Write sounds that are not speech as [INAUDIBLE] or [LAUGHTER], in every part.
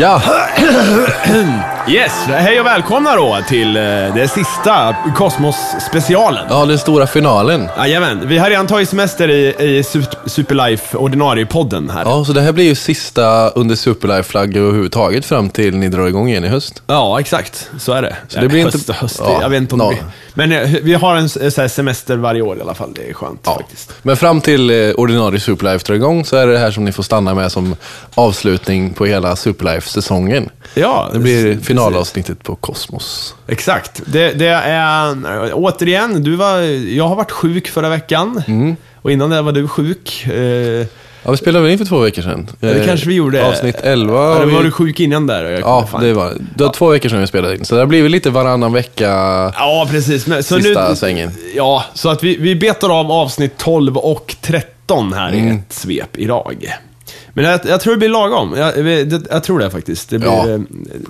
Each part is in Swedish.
Ja, [CLEARS THROAT] Yes, hej och välkomna då till eh, det sista Kosmos-specialen. ja den stora finalen. Jajamän, vi har redan tagit semester i, i Sup- Superlife ordinarie-podden här. Ja, så det här blir ju sista under Superlife-flagg överhuvudtaget fram till ni drar igång igen i höst. Ja, exakt. Så är det. Så det blir inte- höst, och höst, ja, jag vet inte om no. det blir. Men eh, vi har en s- så semester varje år i alla fall. Det är skönt faktiskt. Men fram till eh, ordinarie Superlife drar igång så är det det här som ni får stanna med som avslutning på hela Superlife-säsongen. Ja, Det blir finalavsnittet på Kosmos. Exakt. Det, det är, återigen, du var, jag har varit sjuk förra veckan. Mm. Och innan det var du sjuk. Eh, Ja, vi spelade väl in för två veckor sedan? det Eh, kanske vi gjorde. Avsnitt 11. Ja, det vi- var du sjuk innan där. Ja, fan- det var det. var två veckor sedan vi spelade in. Så det har blivit lite varannan vecka. Ja, precis. Men, så Sista nu, svängen. Ja, så att vi, vi betar av avsnitt 12 och 13 här Mm. i ett svep idag. Men jag, jag tror det blir lagom. Jag, det, jag tror det faktiskt. Det, blir, Ja. eh,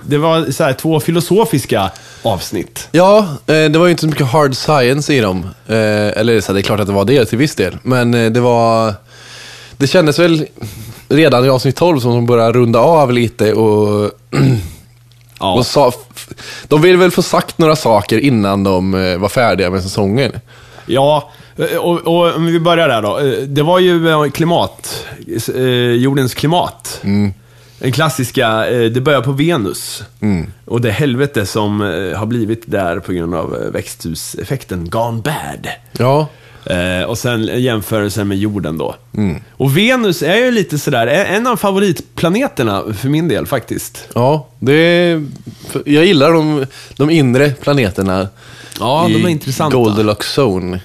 det var så här, två filosofiska avsnitt. Ja, eh, det var ju inte så mycket hard science i dem. Eh, Eller så här, det är klart att det var det till viss del. Men det var... Det kändes väl redan i avsnitt 12 som de började runda av lite och... [CLEARS THROAT] Ja. och sa, de ville väl få sagt några saker innan de var färdiga med säsongen. Ja, och, och om vi börjar där då. Eh, Det var ju eh, klimat, eh, jordens klimat. Mm. Den klassiska, eh, det börjar på Venus. Mm. Och det helvete som eh, har blivit där på grund av eh, växthuseffekten gone bad. Ja, Eh, och sen jämförelsen med jorden då. Mm. Och Venus är ju lite sådär, en av favoritplaneterna för min del faktiskt. ja det, för jag gillar de, de inre planeterna. Ja, de är intressanta. Goldilocks zone.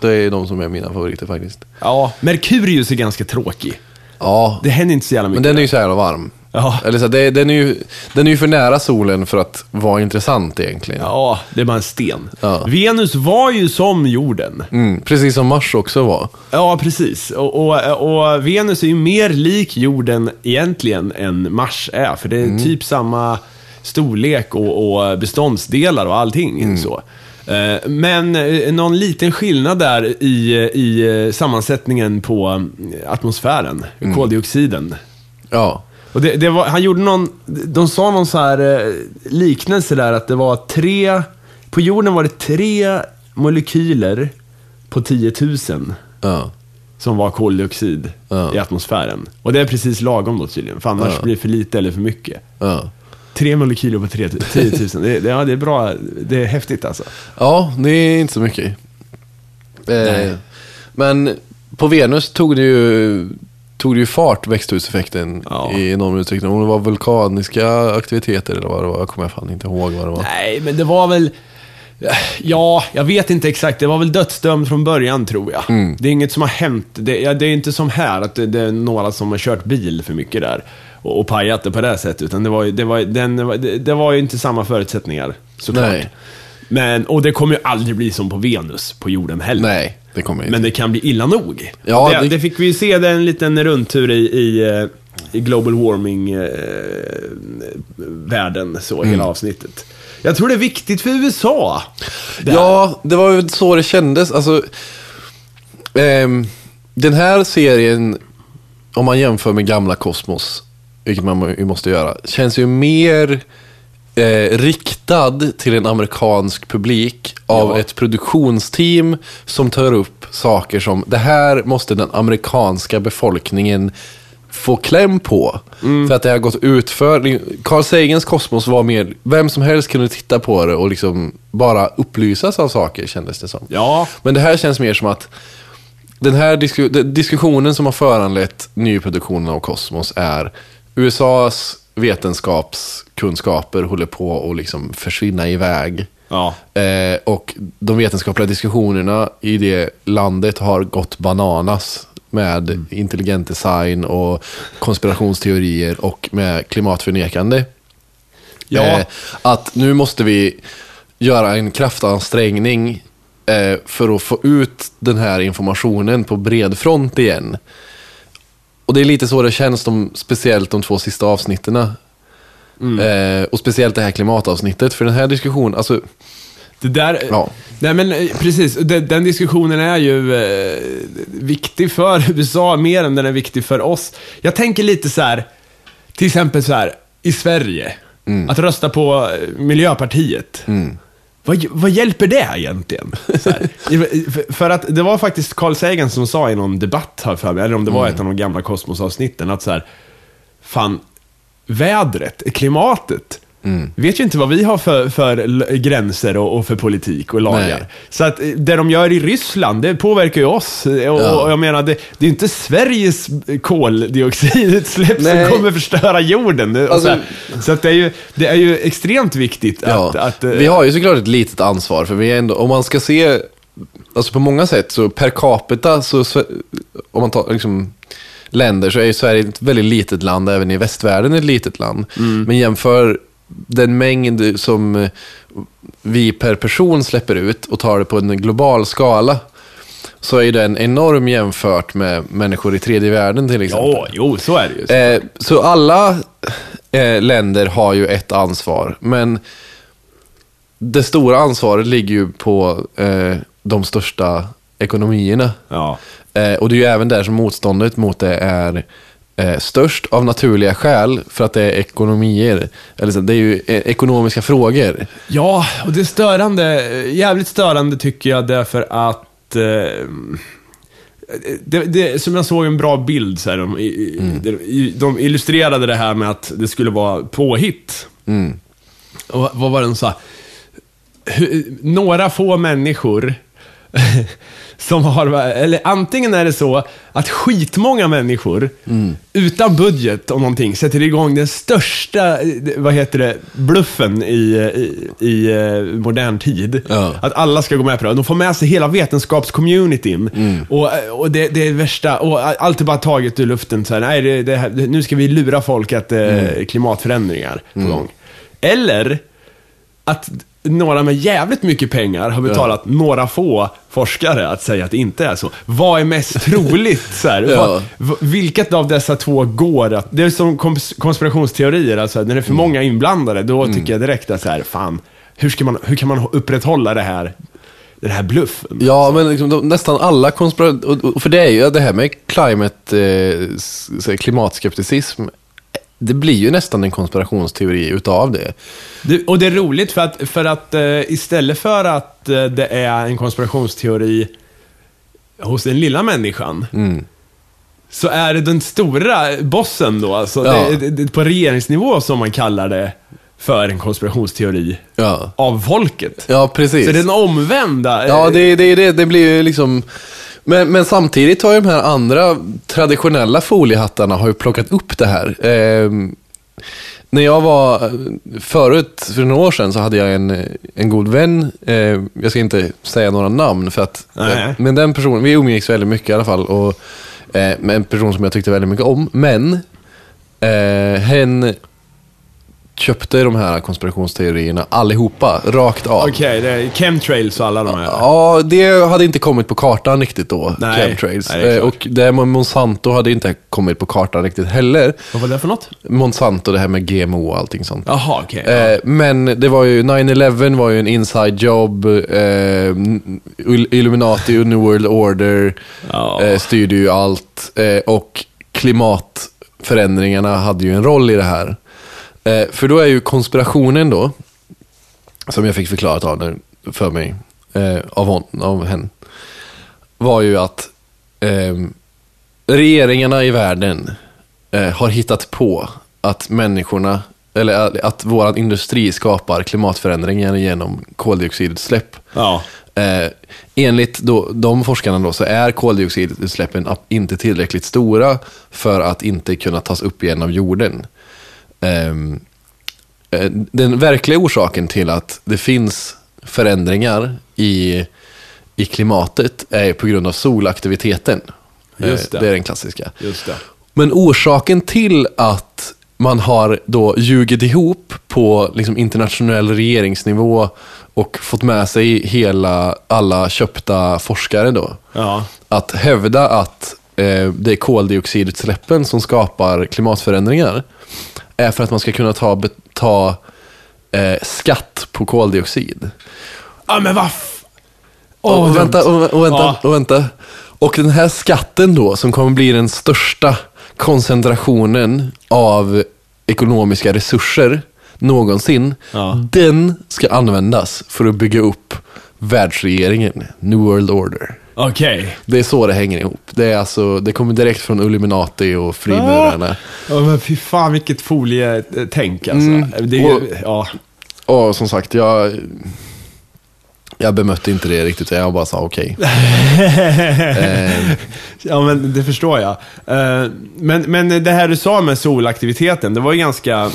Det är de som är mina favoriter faktiskt. Ja, Merkurius är ganska tråkig. Ja, Det händer inte så jävla mycket. Men den är ju så jävla varm. Ja. Eller så, det, den, är ju, den är ju för nära solen för att vara intressant egentligen. Ja, det är bara en sten. Ja. Venus var ju som jorden. Mm, precis som Mars också var. Ja, precis. Och, och, och Venus är ju mer lik jorden egentligen än Mars är. För det är Mm. typ samma storlek och, och beståndsdelar och allting. Mm. Så. Eh, Men eh, någon liten skillnad där i, i eh, sammansättningen på atmosfären, Mm. koldioxiden. Ja. Och det, det var, han gjorde någon, de sa någon så här liknelse där att det var tre, på jorden var det tre molekyler på 10 000 Ja. som var koldioxid Ja. i atmosfären. Och det är precis lagom då tydligen, för annars Ja. blir det för lite eller för mycket. Ja. Tre molekyler på 3, 10 000, det, ja, det är bra, det är häftigt alltså. ja, det är inte så mycket. Eh, men på Venus tog det ju, tog det ju fart, växthuseffekten, Ja. i enorm utsträckning. Om det var vulkaniska aktiviteter eller vad det var, jag kommer fan inte ihåg vad det var. Nej, men det var väl... Ja, jag vet inte exakt. Det var väl dödsdömd från början, tror jag. Mm. Det är inget som har hänt. Det, det är inte som här, att det, det är några som har kört bil för mycket där och, och pajat det på det sättet. Utan det var, det, var, den, det, det var ju inte samma förutsättningar, såklart. Nej. Men, och det kommer ju aldrig bli som på Venus, på jorden heller. Nej, det kommer inte. Men det kan bli illa nog. Ja, det, det- fick vi ju se det en liten rundtur i, i, eh, i global warming-världen, så hela Mm. avsnittet. Jag tror det är viktigt för USA. det här. Ja, det var ju så det kändes. Alltså, ehm, den här serien, om man jämför med gamla Kosmos, vilket man ju måste göra, känns ju mer eh, riktad till en amerikansk publik av Ja. ett produktionsteam som tar upp saker som det här måste den amerikanska befolkningen få kläm på. För att det har gått ut för Carl Sagans Kosmos var mer, vem som helst kunde titta på det och liksom bara upplysas av saker kändes det som. Ja, Men det här känns mer som att den här disku, diskussionen som har föranlett nyproduktionen av Kosmos är USAs vetenskapskunskaper håller på att liksom försvinna iväg. ja. Eh, och de vetenskapliga diskussionerna i det landet har gått bananas med Mm. intelligent design och konspirationsteorier och med klimatförnekande. Ja. Eh, att nu måste vi göra en kraftansträngning eh, för att få ut den här informationen på bred front igen. Och det är lite så det känns, de, speciellt de två sista avsnitten. Eh, och speciellt det här klimatavsnittet, för den här diskussionen, alltså, Det där... Ja. Nej men eh, precis, den, den diskussionen är ju eh, viktig för [LAUGHS] USA mer än den är viktig för oss. Jag tänker lite så här, till exempel så här. i Sverige att rösta på eh, Miljöpartiet. Vad, vad hjälper det egentligen? [LAUGHS] För- För att det var faktiskt Carl Sagan som sa i någon debatt här för mig, eller om det var ett av de gamla kosmosavsnitten, att så här, fan, vädret, klimatet, vet ju inte vad vi har för, för gränser och, och för politik och lagar. Nej. Så att eh, det de gör i Ryssland, det påverkar ju oss. Och, Ja. och jag menar, det, det är inte Sveriges koldioxidutsläpp Nej. som kommer förstöra jorden. Alltså- så, här. så att det, är ju, det är ju extremt viktigt Ja, att... att eh, vi har ju såklart ett litet ansvar, för vi är ändå, om man ska se, alltså på många sätt, så per capita, så, om man tar liksom, länder, så är ju Sverige ett väldigt litet land, även i västvärlden ett litet land. Men jämför den mängd som eh, vi per person släpper ut och tar det på en global skala, så är den enorm jämfört med människor i tredje världen till exempel. Ja, jo, så är det ju. Eh, så alla eh, länder har ju ett ansvar, men det stora ansvaret ligger ju på eh, de största ekonomierna. Ja. Eh, och det är ju även där som motståndet mot det är eh, störst av naturliga skäl, för att det är ekonomier. Eller så, det är ju eh, ekonomiska frågor. ja, och det är störande, jävligt störande tycker jag därför att eh, det, det, som jag såg en bra bild, så här, de, i- de, de illustrerade det här med att det skulle vara påhitt. Och vad- var det de sa? Några få människor [LAUGHS] som har, eller antingen är det så att skitmånga människor utan budget om någonting sätter igång den största, eh, vad heter det, bluffen i, i, i eh, modern tid. Ja. Att alla ska gå med på det. De får med sig hela vetenskapscommunityn. Och, och det, det är värsta, och allt är bara taget ur luften. Så här, nej, det, det, nu ska vi lura folk att det är klimatförändringar på gång. Eller att några med jävligt mycket pengar har betalat några få forskare att säga att det inte är så. Vad är mest troligt? Så här, [LAUGHS] Ja. vad, vilket av dessa två går att... Det är som kons- konspirationsteorier, alltså när det är för många inblandade, då tycker jag direkt att så här, fan, hur, ska man, hur kan man upprätthålla det här, den här bluffen? Ja, men liksom, de, nästan alla konspirationer, för det är ju det här med climate, eh, klimatskepticism, det blir ju nästan en konspirationsteori utav det. Det, och det är roligt för att, för att eh, istället för att eh, det är en konspirationsteori hos den lilla människan, så är det den stora bossen då, alltså Ja. det, det, på regeringsnivå som man kallar det för en konspirationsteori Ja, av folket. ja precis. Så det är den omvända. Ja, det, det, det, det blir ju liksom... Men, men samtidigt har ju de här andra traditionella foliehattarna har ju plockat upp det här. Ehm, när jag var förut, för några år sedan, så hade jag en, en god vän. Eh, jag ska inte säga några namn, för att... Nej. Men den personen, vi umgicks väldigt mycket i alla fall. Och, eh, med en person som jag tyckte väldigt mycket om. Men, eh, hen köpte de här konspirationsteorierna allihopa, rakt av. Okej, det är chemtrails och alla de här. Ja, det hade inte kommit på kartan riktigt då, Nej, chemtrails. nej, det Eh, och det med Monsanto hade inte kommit på kartan riktigt heller. Vad var det för något? Monsanto, det här med GMO och allting sånt. Jaha, okej. Eh, men det var ju, 9-11 var ju en inside job, eh, Il- Illuminati och New World Order Ja. styrde ju allt. Och klimatförändringarna hade ju en roll i det här. Eh, för då är ju konspirationen då, som jag fick förklarat av den för mig, eh, av, hon, av henne, var ju att ehm, regeringarna i världen eh, har hittat på att människorna, eller att vår industri skapar klimatförändringar genom koldioxidutsläpp. Ja. Eh, enligt då, de forskarna då, så är koldioxidutsläppen inte tillräckligt stora för att inte kunna tas upp igen av jorden. Ehm, eh, den verkliga orsaken till att det finns förändringar i, i klimatet är på grund av solaktiviteten. Eh, Just det. det är den klassiska. Just det. Men orsaken till att man har då ljugit ihop på liksom internationell regeringsnivå och fått med sig hela, alla köpta forskare då. Ja. Att hävda att eh, det är koldioxidutsläppen som skapar klimatförändringar är för att man ska kunna ta, ta eh, skatt på koldioxid. Ja, men vad f- Och, vänta, och, och vänta, Ja. och vänta. Och den här skatten då, som kommer bli den största koncentrationen av ekonomiska resurser någonsin, Ja. den ska användas för att bygga upp världsregeringen, New World Order. Okej. Det är så det hänger ihop. Det, är alltså, det kommer direkt från Illuminati och frimurarna. Ja, men fy fan vilket folietänk alltså. Mm. Det är Och- ja. Och som sagt, jag, jag bemötte inte det riktigt. Jag bara sa okej. eh, [LAUGHS] ja, men det förstår jag. Eh, Men, men det här du sa med solaktiviteten, det var ju ganska...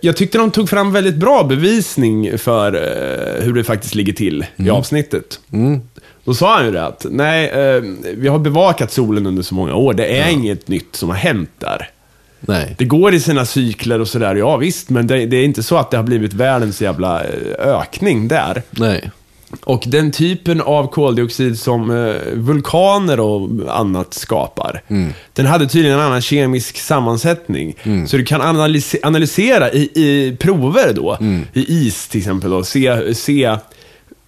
Jag- tyckte de tog fram väldigt bra bevisning för eh, hur det faktiskt ligger till i avsnittet. mm, Då sa han ju det att, nej, eh, vi har bevakat solen under så många år. Det är inget nytt som har hänt där. nej. Det går i sina cykler och sådär, ja visst, men det, det är inte så att det har blivit världens jävla eh, ökning där. nej. Och den typen av koldioxid som eh, vulkaner och annat skapar, den hade tydligen en annan kemisk sammansättning. Så du kan analys- analysera i, i prover då, i is till exempel, och se, se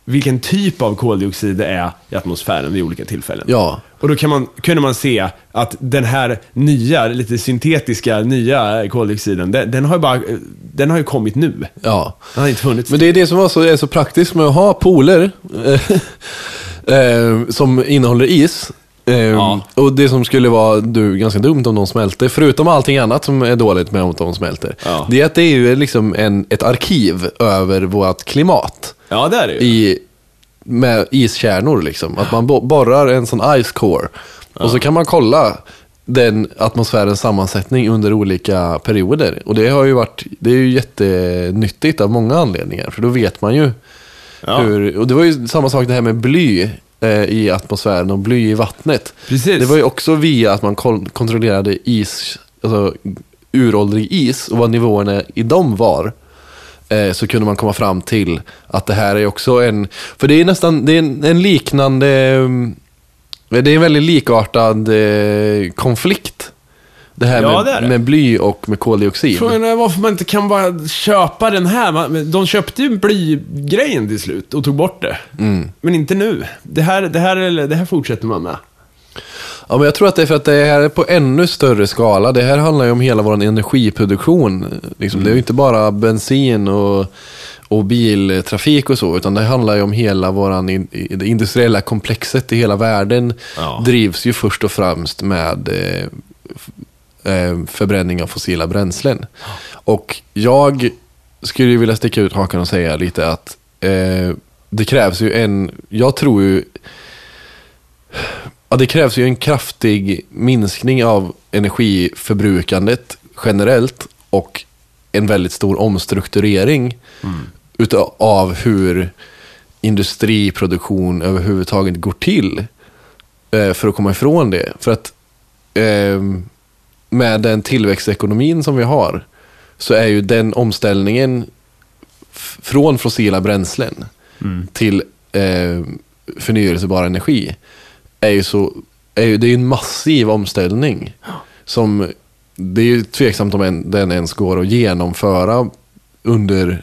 vilken typ av koldioxid det är i atmosfären vid olika tillfällen. Ja. Och då kan man, kunde man se att den här nya, lite syntetiska, nya koldioxiden, den, den har ju bara, den har ju kommit nu. Ja. Den har inte funnits. Men det är det som var så, är så praktiskt med att ha pooler eh, [LAUGHS] eh, som innehåller is. Eh, Ja. Och det som skulle vara du, ganska dumt om de smälter, förutom allting annat som är dåligt med om de smälter, Ja. det är att det är ju liksom en, ett arkiv över vårt klimat. Ja, det är det ju. i, med iskärnor liksom. Att man bo- borrar en sån ice core. Och så kan man kolla den atmosfärens sammansättning under olika perioder. Och det har ju varit, det är ju jättenyttigt av många anledningar. För då vet man ju Ja. hur, och det var ju samma sak det här med bly eh, i atmosfären och bly i vattnet. Precis. Det var ju också via att man kol- kontrollerade is, alltså uråldrig is och vad nivåerna i dem var. Eh, så kunde man komma fram till att det här är också en, för det är nästan, det är en, en liknande, mm, det är en väldigt likartad eh, konflikt. Det här Ja, med, det det. med bly och med koldioxid. Frågan är varför man inte kan bara köpa den här. De köpte ju blygrejen till slut och tog bort det. Mm. Men inte nu. Det här, det, här, det här fortsätter man med. Ja, men jag tror att det är för att det här är på ännu större skala. Det här handlar ju om hela vår energiproduktion. Liksom. Det är ju inte bara bensin och, och biltrafik och så, utan det handlar ju om hela våran in, det industriella komplexet i hela världen. Ja. Drivs ju först och främst med eh, eh, förbränning av fossila bränslen. Och jag skulle ju vilja sticka ut hakan och säga lite att eh, det krävs ju en, jag tror ju Ja, det krävs ju en kraftig minskning av energiförbrukandet generellt och en väldigt stor omstrukturering utav hur industriproduktion överhuvudtaget går till eh, för att komma ifrån det. För att eh, med den tillväxtekonomin som vi har så är ju den omställningen från fossila bränslen till eh, förnyelsebar energi är ju så, är ju, det är ju en massiv omställning. Som, det är ju tveksamt om en, den ens går att genomföra under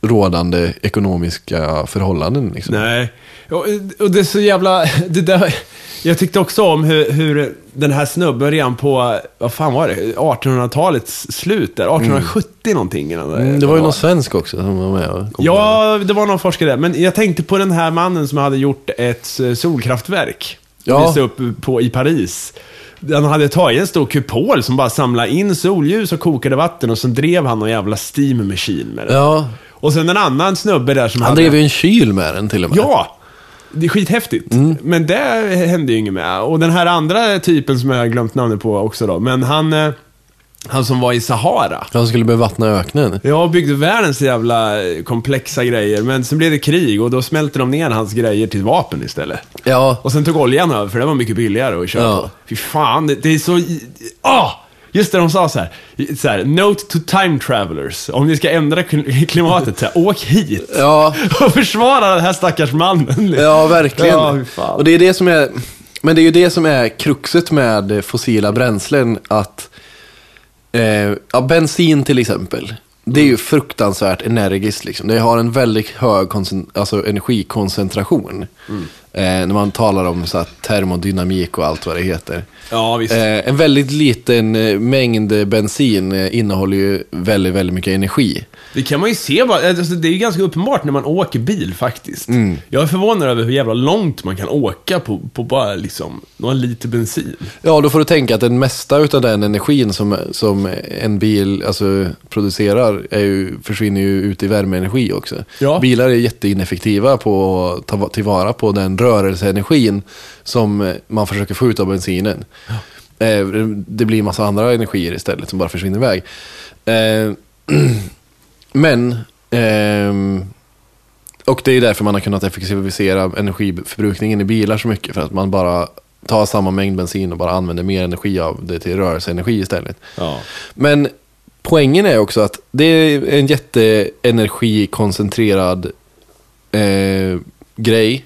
rådande ekonomiska förhållanden. Liksom. Nej. Och, och det är så jävla... Det där, jag tyckte också om hur, hur den här snubben redan på, vad fan var det, 1800-talets slut där, 1870 någonting. innan Mm, det var ju någon svensk också som var med och kom Ja, det var någon forskare där. Men jag tänkte på den här mannen som hade gjort ett eh, solkraftverk. Ja. Visade upp på, i Paris. Han hade tagit en stor kupol som bara samlade in solljus och kokade vatten och så drev han någon jävla steam machine med det. Ja, Och sen en annan snubbe där som han hade... drev ju en kyl med den till och med. Ja! Det är skithäftigt. Mm. Men det hände ju inget med. Och den här andra typen som jag har glömt namnet på också då. Men han, eh, han som var i Sahara. Han skulle bevattna öknen. Ja, byggde världens jävla eh, komplexa grejer. Men sen blev det krig och då smälte de ner hans grejer till vapen istället. Ja, Och sen tog oljan över, för det var mycket billigare att köra Ja. på. Fy fan, det, det är så... Ah! Just det, de sa så här, så här. Note to time travelers. Om ni ska ändra kl- [LAUGHS] klimatet, så här, åk hit. ja, [LAUGHS] Och försvara den här stackars mannen. ja verkligen. Ja, och det är det som är, men det är ju det som är kruxet med fossila bränslen. Att eh, ja, bensin till exempel. Det är ju fruktansvärt energiskt. Liksom. Det har en väldigt hög alltså energikoncentration. Eh, när man talar om så här, termodynamik och allt vad det heter. Ja, visst. Eh, en väldigt liten eh, mängd bensin eh, innehåller ju väldigt, väldigt mycket energi. Det kan man ju se bara, alltså, det är ju ganska uppenbart när man åker bil faktiskt. Mm. Jag är förvånad över hur jävla långt man kan åka på, på bara liksom några liter bensin. Ja, då får du tänka att den mesta av den energin som, som en bil alltså, producerar är ju, försvinner ju ut i värmeenergi också. Ja. Bilar är jätteineffektiva på att ta tillvara på den rörelseenergin som man försöker få ut av bensinen. Eh, Det blir massa andra energier istället som bara försvinner iväg. Eh, [CLEARS THROAT] Men, och det är därför man har kunnat effektivisera energiförbrukningen i bilar så mycket. För att man bara tar samma mängd bensin och bara använder mer energi av det till rörelseenergi istället. Ja. Men poängen är också att det är en jätteenergikoncentrerad eh, grej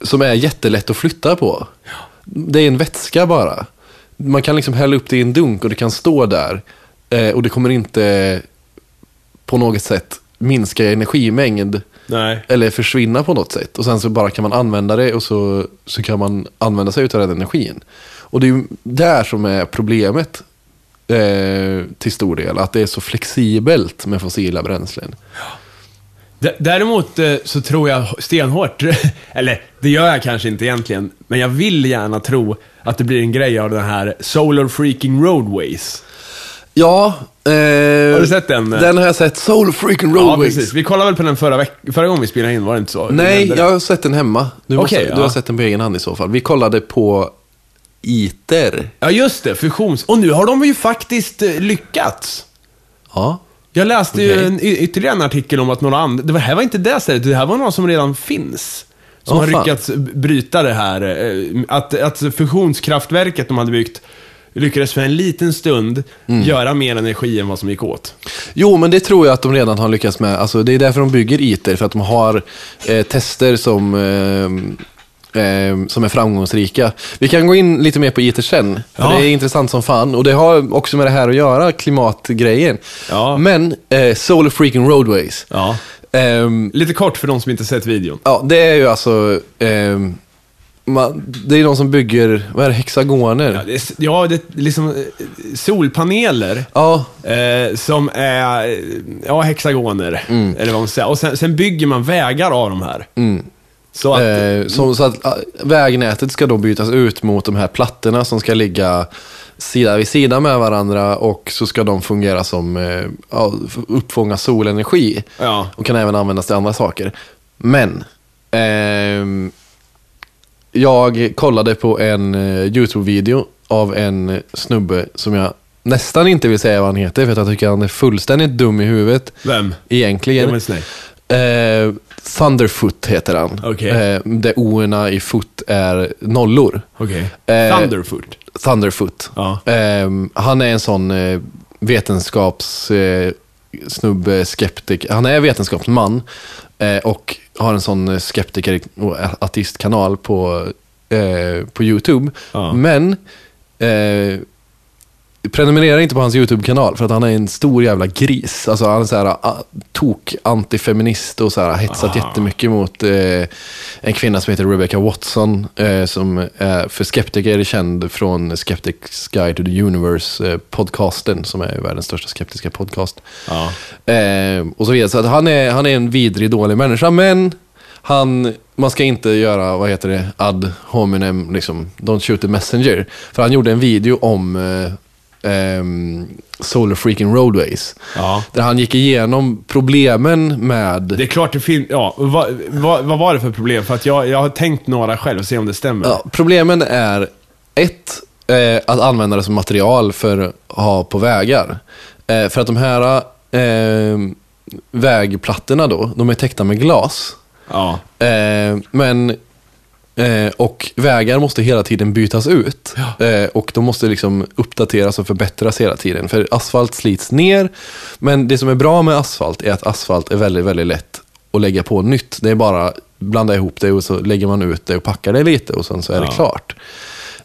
som är jättelätt att flytta på. Det är en vätska bara. Man kan liksom hälla upp det i en dunk och det kan stå där. Eh, och det kommer inte på något sätt minska i energimängd Nej. eller försvinna på något sätt. Och sen så bara kan man använda det och så, så kan man använda sig av den energin. Och det är ju där som är problemet eh, till stor del. Att det är så flexibelt med fossila bränslen. D- Däremot eh, så tror jag stenhårt, [LAUGHS] eller det gör jag kanske inte egentligen, men jag vill gärna tro att det blir en grej av den här Solar Freaking Roadways. Ja. Eh, Har du sett den? Den har jag sett. Soul freaking Ja, Roadways. precis. Vi kollade väl på den förra, förra gången vi spelade in, var det inte så? Nej, jag har sett den hemma. Du, måste, Okej, du ja. har sett den på egen hand i så fall. Vi kollade på ITER. Ja, just det. Fusions... Och nu har de ju faktiskt eh, lyckats. Ja. Jag läste ju Okej. en, ytterligare en artikel om att några andra... Det var- här var inte det stället, det här var några som redan finns. Som Åh, har fan. lyckats bryta det här. eh, Att, att fusionskraftverket de hade byggt lyckades för en liten stund Mm. göra göra mer energi än vad som gick åt. Jo, men det tror jag att de redan har lyckats med. Alltså, det är därför de bygger ITER, för att de har eh, tester som, eh, eh, som är framgångsrika. Vi kan gå in lite mer på ITER sen, för Ja. det är intressant som fan. Och det har också med det här att göra, klimatgrejen. Ja. Men eh, Solar Freaking Roadways. Ja. Ehm, Lite kort för de som inte sett videon. ja, det är ju alltså... ehm, man, det är någon som bygger, vad är det, hexagoner? Ja, det är, ja, det är liksom eh, solpaneler. Ja, Eh, som är, eh, ja, hexagoner. Mm. Eller vad man säger. Och sen, sen bygger man vägar av de här. Så att, Eh, så, så att ah, vägnätet ska då bytas ut mot de här plattorna som ska ligga sida vid sida med varandra och så ska de fungera som eh, ja, uppfånga solenergi ja. och kan även användas till andra saker. Men ehm, jag kollade på en eh, YouTube-video av en snubbe som jag nästan inte vill säga vad han heter för att jag tycker han är fullständigt dum i huvudet Vem? egentligen. Ja. Eh, Thunderfoot heter han. Okej. Eh, där o i foot är nollor. Okej. Eh, Thunderfoot. Thunderfoot. Ja. Eh, han är en sån eh, vetenskaps... Eh, snubbe, skeptiker. Han är vetenskapsman eh, och har en sån eh, skeptiker och ateistkanal på, eh, på YouTube. Ja. Men prenumerera inte på hans YouTube-kanal för att han är en stor jävla gris. Alltså han är så här, ah, tok antifeminist och så här, hetsat Ah. jättemycket mot eh, en kvinna som heter Rebecca Watson eh, som är för skeptiker känd från Skeptics Guide to the Universe eh, som är världens största skeptiska podcast. Ja. Eh, och så vidare. Så att han, är, han är en vidrig, dålig människa, men han, man ska inte göra, vad heter det, ad hominem, liksom, don't shoot the messenger. För han gjorde en video om ehm, Solar Freaking Roadways. ja. Där han gick igenom problemen med... Det är klart det finns, ja. Vad, vad, vad var det för problem? För att jag, jag har tänkt några själv och se om det stämmer. Ja, problemen är ett, eh, att använda det som material för att ha på vägar. Eh, för att de här eh, vägplattorna då, de är täckta med glas. Ja. Eh, men, eh, och vägar måste hela tiden bytas ut. Eh, och de måste liksom uppdateras och förbättras hela tiden. För asfalt slits ner. Men det som är bra med asfalt är att asfalt är väldigt, väldigt lätt att lägga på nytt. Det är bara blanda ihop det och så lägger man ut det och packar det lite och sen så är det Ja. klart.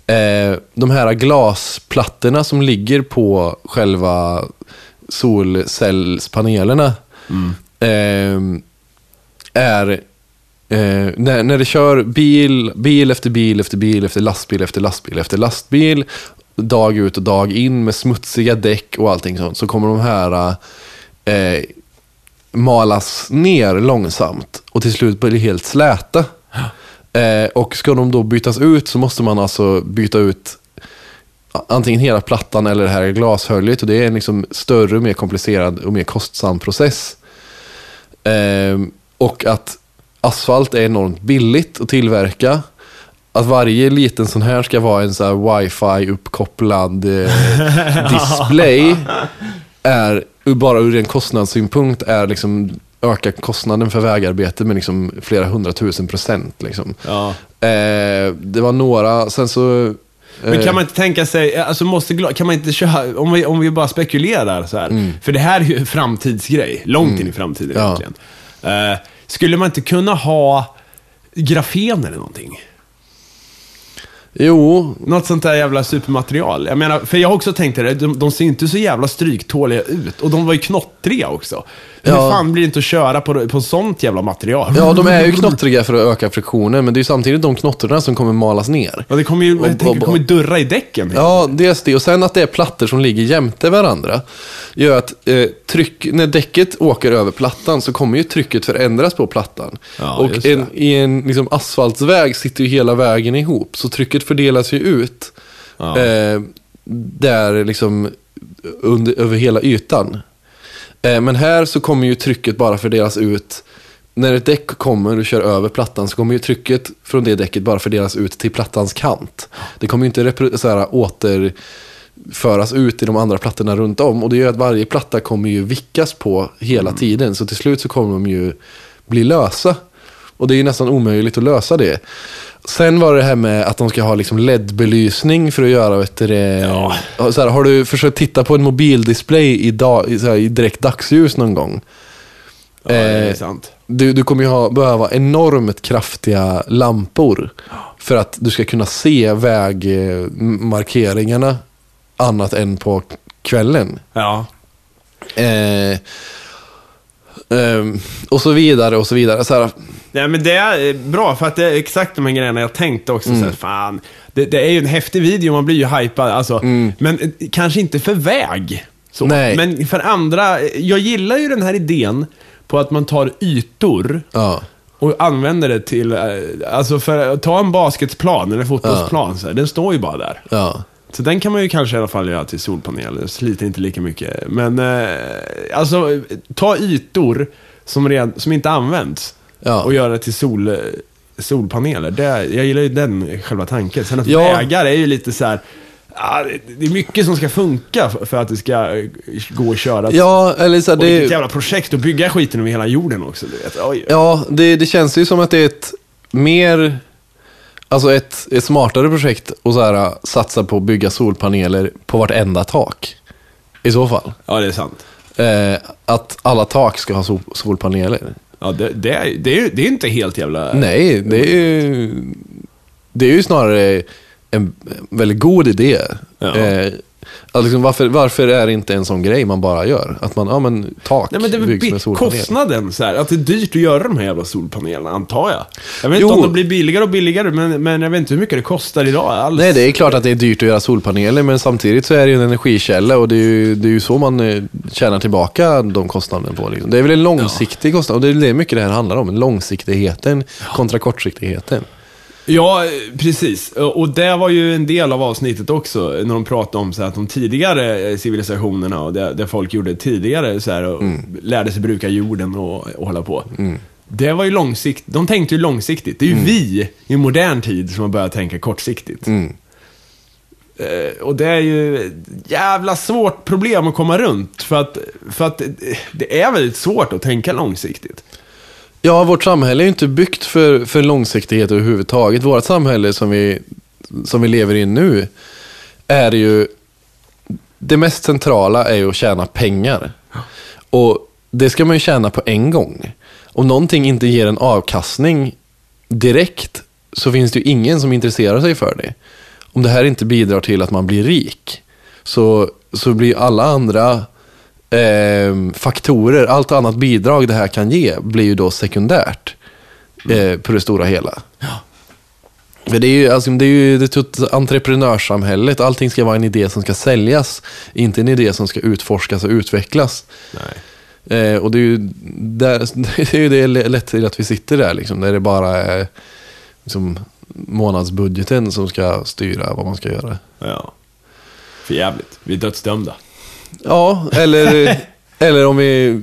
Eh, de här glasplattorna som ligger på själva solcellspanelerna eh, är Eh, när, när det kör bil, bil efter bil efter bil efter lastbil efter lastbil efter lastbil, dag ut och dag in med smutsiga däck och allting sånt, så kommer de här eh, malas ner långsamt och till slut blir helt släta. Eh, och ska de då bytas ut så måste man alltså byta ut antingen hela plattan eller det här glashöljet och det är en liksom större, mer komplicerad och mer kostsam process. Eh, och att asfalt är enormt billigt att tillverka. Att varje liten sån här ska vara en så här wifi uppkopplad eh, [LAUGHS] display är bara ur en kostnadssynpunkt är liksom öka kostnaden för vägarbete med liksom flera hundratusen procent. Liksom. Ja. Eh, det var några, sen så... Men eh, kan man inte tänka sig, alltså måste, kan man inte köra, om vi, om vi bara spekulerar så här. För det här är ju en framtidsgrej, långt in i framtiden Ja. egentligen. Eh, skulle man inte kunna ha grafen eller någonting? Jo, Något sånt där jävla supermaterial. Jag menar, för jag har också tänkt det, de, de ser inte så jävla stryktåliga ut. Och de var ju knottriga också. Hur Ja. fan blir det inte att köra på, på sånt jävla material? ja de är ju [LAUGHS] knottriga för att öka friktionen, men det är ju samtidigt de knottrorna som kommer malas ner. Ja, det kommer ju, jag tänker, och- det kommer durra i däcken. Ja, dels det. Och sen att det är plattor som ligger jämte varandra. Gör att eh, tryck, när däcket åker över plattan så kommer ju trycket förändras på plattan. Ja, och en, i en liksom, asfaltsväg sitter ju hela vägen ihop. Så trycket fördelas ju ut. Ja. Eh, där liksom under, över hela ytan. Eh, men här så kommer ju trycket bara fördelas ut. När ett däck kommer och kör över plattan så kommer ju trycket från det däcket bara fördelas ut till plattans kant. Det kommer ju inte så här, återföras ut i de andra plattorna runt om. Och det gör att varje platta kommer ju vickas på hela tiden. Så till slut så kommer de ju bli lösa. Och det är ju nästan omöjligt att lösa det. Sen var det här med att de ska ha liksom LED-belysning för att göra vet du, Ja. så här, Har du försökt titta på en mobildisplay i, dag, så här, i direkt dagsljus någon gång? Ja, det är Eh, sant. Du, du kommer ju ha, behöva enormt kraftiga lampor för att du ska kunna se vägmarkeringarna annat än på kvällen. Ja. Eh, ehm, och så vidare och så vidare. Så här, Nej men det är bra, för att det är exakt de här grejerna jag tänkte också. Mm. Så här, fan, det, det är ju en häftig video, man blir ju hypad. Alltså, Men eh, kanske inte för väg. Så. Mm. Nej. Men för andra, eh, jag gillar ju den här idén på att man tar ytor ja. och använder det till, eh, alltså för ta en basketplan eller fotbollsplan, så här, den står ju bara där. Ja. Så den kan man ju kanske i alla fall göra till solpaneler, sliter inte lika mycket. Men eh, alltså, ta ytor som, red, som inte används Ja. och göra det till sol, eh, solpaneler. Det, jag gillar ju den själva tanken. Sen att Ja. vägar är ju lite så här. Det- det är mycket som ska funka för- att det ska eh, gå att köra. Ja, eller så här, och vilket det, jävla projekt att bygga skiten över hela jorden också. Du vet. Oj. ja, det, det känns ju som att det är ett mer, alltså ett, ett smartare projekt att så här, satsa på att bygga solpaneler på vartenda tak. I så fall. ja, det är sant. Eh, att alla tak ska ha sol, solpaneler. Ja, det, det, är, det, är, ju- det är inte helt jävla... Nej, det är ju, det är ju snarare en väldigt god idé. Ja. Eh, att liksom, varför, varför är det inte en sån grej man bara gör? Att man, ja men tak Nej men det byggs med solpaneler. kostnaden så här, att det är dyrt att göra de här jävla solpanelerna, antar jag. Jag vet Jo. inte om de blir billigare och billigare, men, men jag vet inte hur mycket det kostar idag alls. Nej, det är klart att det är dyrt att göra solpaneler, men samtidigt så är det ju en energikälla och det är ju, det är ju så man eh, tjänar tillbaka de kostnaderna på. Liksom. Det är väl en långsiktig kostnad och det är det mycket det här handlar om. Långsiktigheten kontra kortsiktigheten. Ja, precis. Och det var ju en del av avsnittet också, när de pratade om så här, att de tidigare eh, civilisationerna och det, det folk gjorde tidigare, så här, Mm. lärde sig bruka jorden och, och hålla på. Det var ju långsiktigt. De tänkte ju långsiktigt. Det är ju Mm. vi i modern tid som har börjat tänka kortsiktigt. Eh, och det är ju ett jävla svårt problem att komma runt. För att, för att det är väldigt svårt att tänka långsiktigt. Ja, vårt samhälle är ju inte byggt för, för långsiktighet överhuvudtaget. Vårt samhälle som vi, som vi lever i nu är ju... Det mest centrala är ju att tjäna pengar. Och det ska man ju tjäna på en gång. Om någonting inte ger en avkastning direkt så finns det ju ingen som intresserar sig för det. Om det här inte bidrar till att man blir rik så, så blir alla andra eh, faktorer, allt annat bidrag det här kan ge blir ju då sekundärt. eh, på det stora hela. För det är ju, alltså, det är ju det entreprenörssamhället. Allting ska vara en idé som ska säljas. Inte en idé som ska utforskas och utvecklas. Nej. Eh, och det är ju där, [LAUGHS] det är ju det lätt till att vi sitter där, liksom, där det bara är liksom, månadsbudgeten som ska styra vad man ska göra. Ja. För jävligt. Vi är dödsdömda. Ja, eller, [LAUGHS] eller om vi...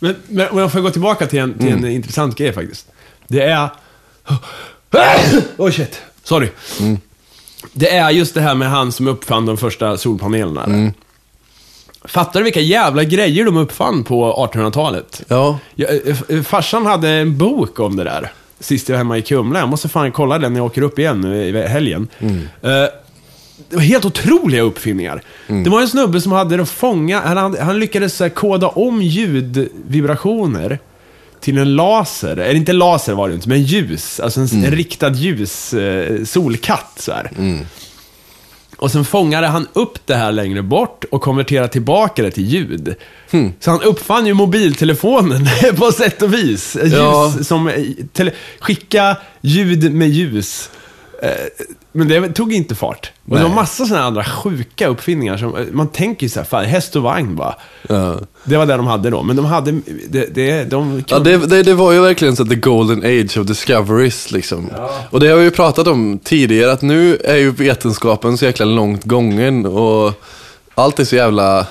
Men, men om jag får gå tillbaka till en, till en Mm. intressant grej faktiskt. Det är... Oh shit. Sorry. Mm. Det är just det här med han som uppfann de första solpanelerna. Mm. Fattar du vilka jävla grejer de uppfann på 1800-talet? Ja, eh, eh, farsan hade en bok om det där. Sist jag var hemma i Kumla. Jag måste fan kolla den när jag åker upp igen nu i helgen. Det var helt otroliga uppfinningar. Det var en snubbe som hade fånga, han, han lyckades så här, koda om ljudvibrationer till en laser. Eller inte laser var det inte, men ljus. Alltså en, en riktad ljus, eh, solkatt så här. Och sen fångade han upp det här längre bort och konverterade tillbaka det till ljud. Så han uppfann ju mobiltelefonen [LAUGHS] på sätt och vis. Ljus Ja. som eh, skicka ljud med ljus. Eh, Men det tog inte fart. Och det var massa sådana andra sjuka uppfinningar som, eh, man tänker ju såhär, fan häst och vagn bara. ja. Det var det de hade då, men de hade, det, det, de ja det, det, det var ju verkligen så the golden age of discoveries. Liksom. Och det har vi ju pratat om tidigare, att nu är ju vetenskapen så jäkla långt gången och allt är så jävla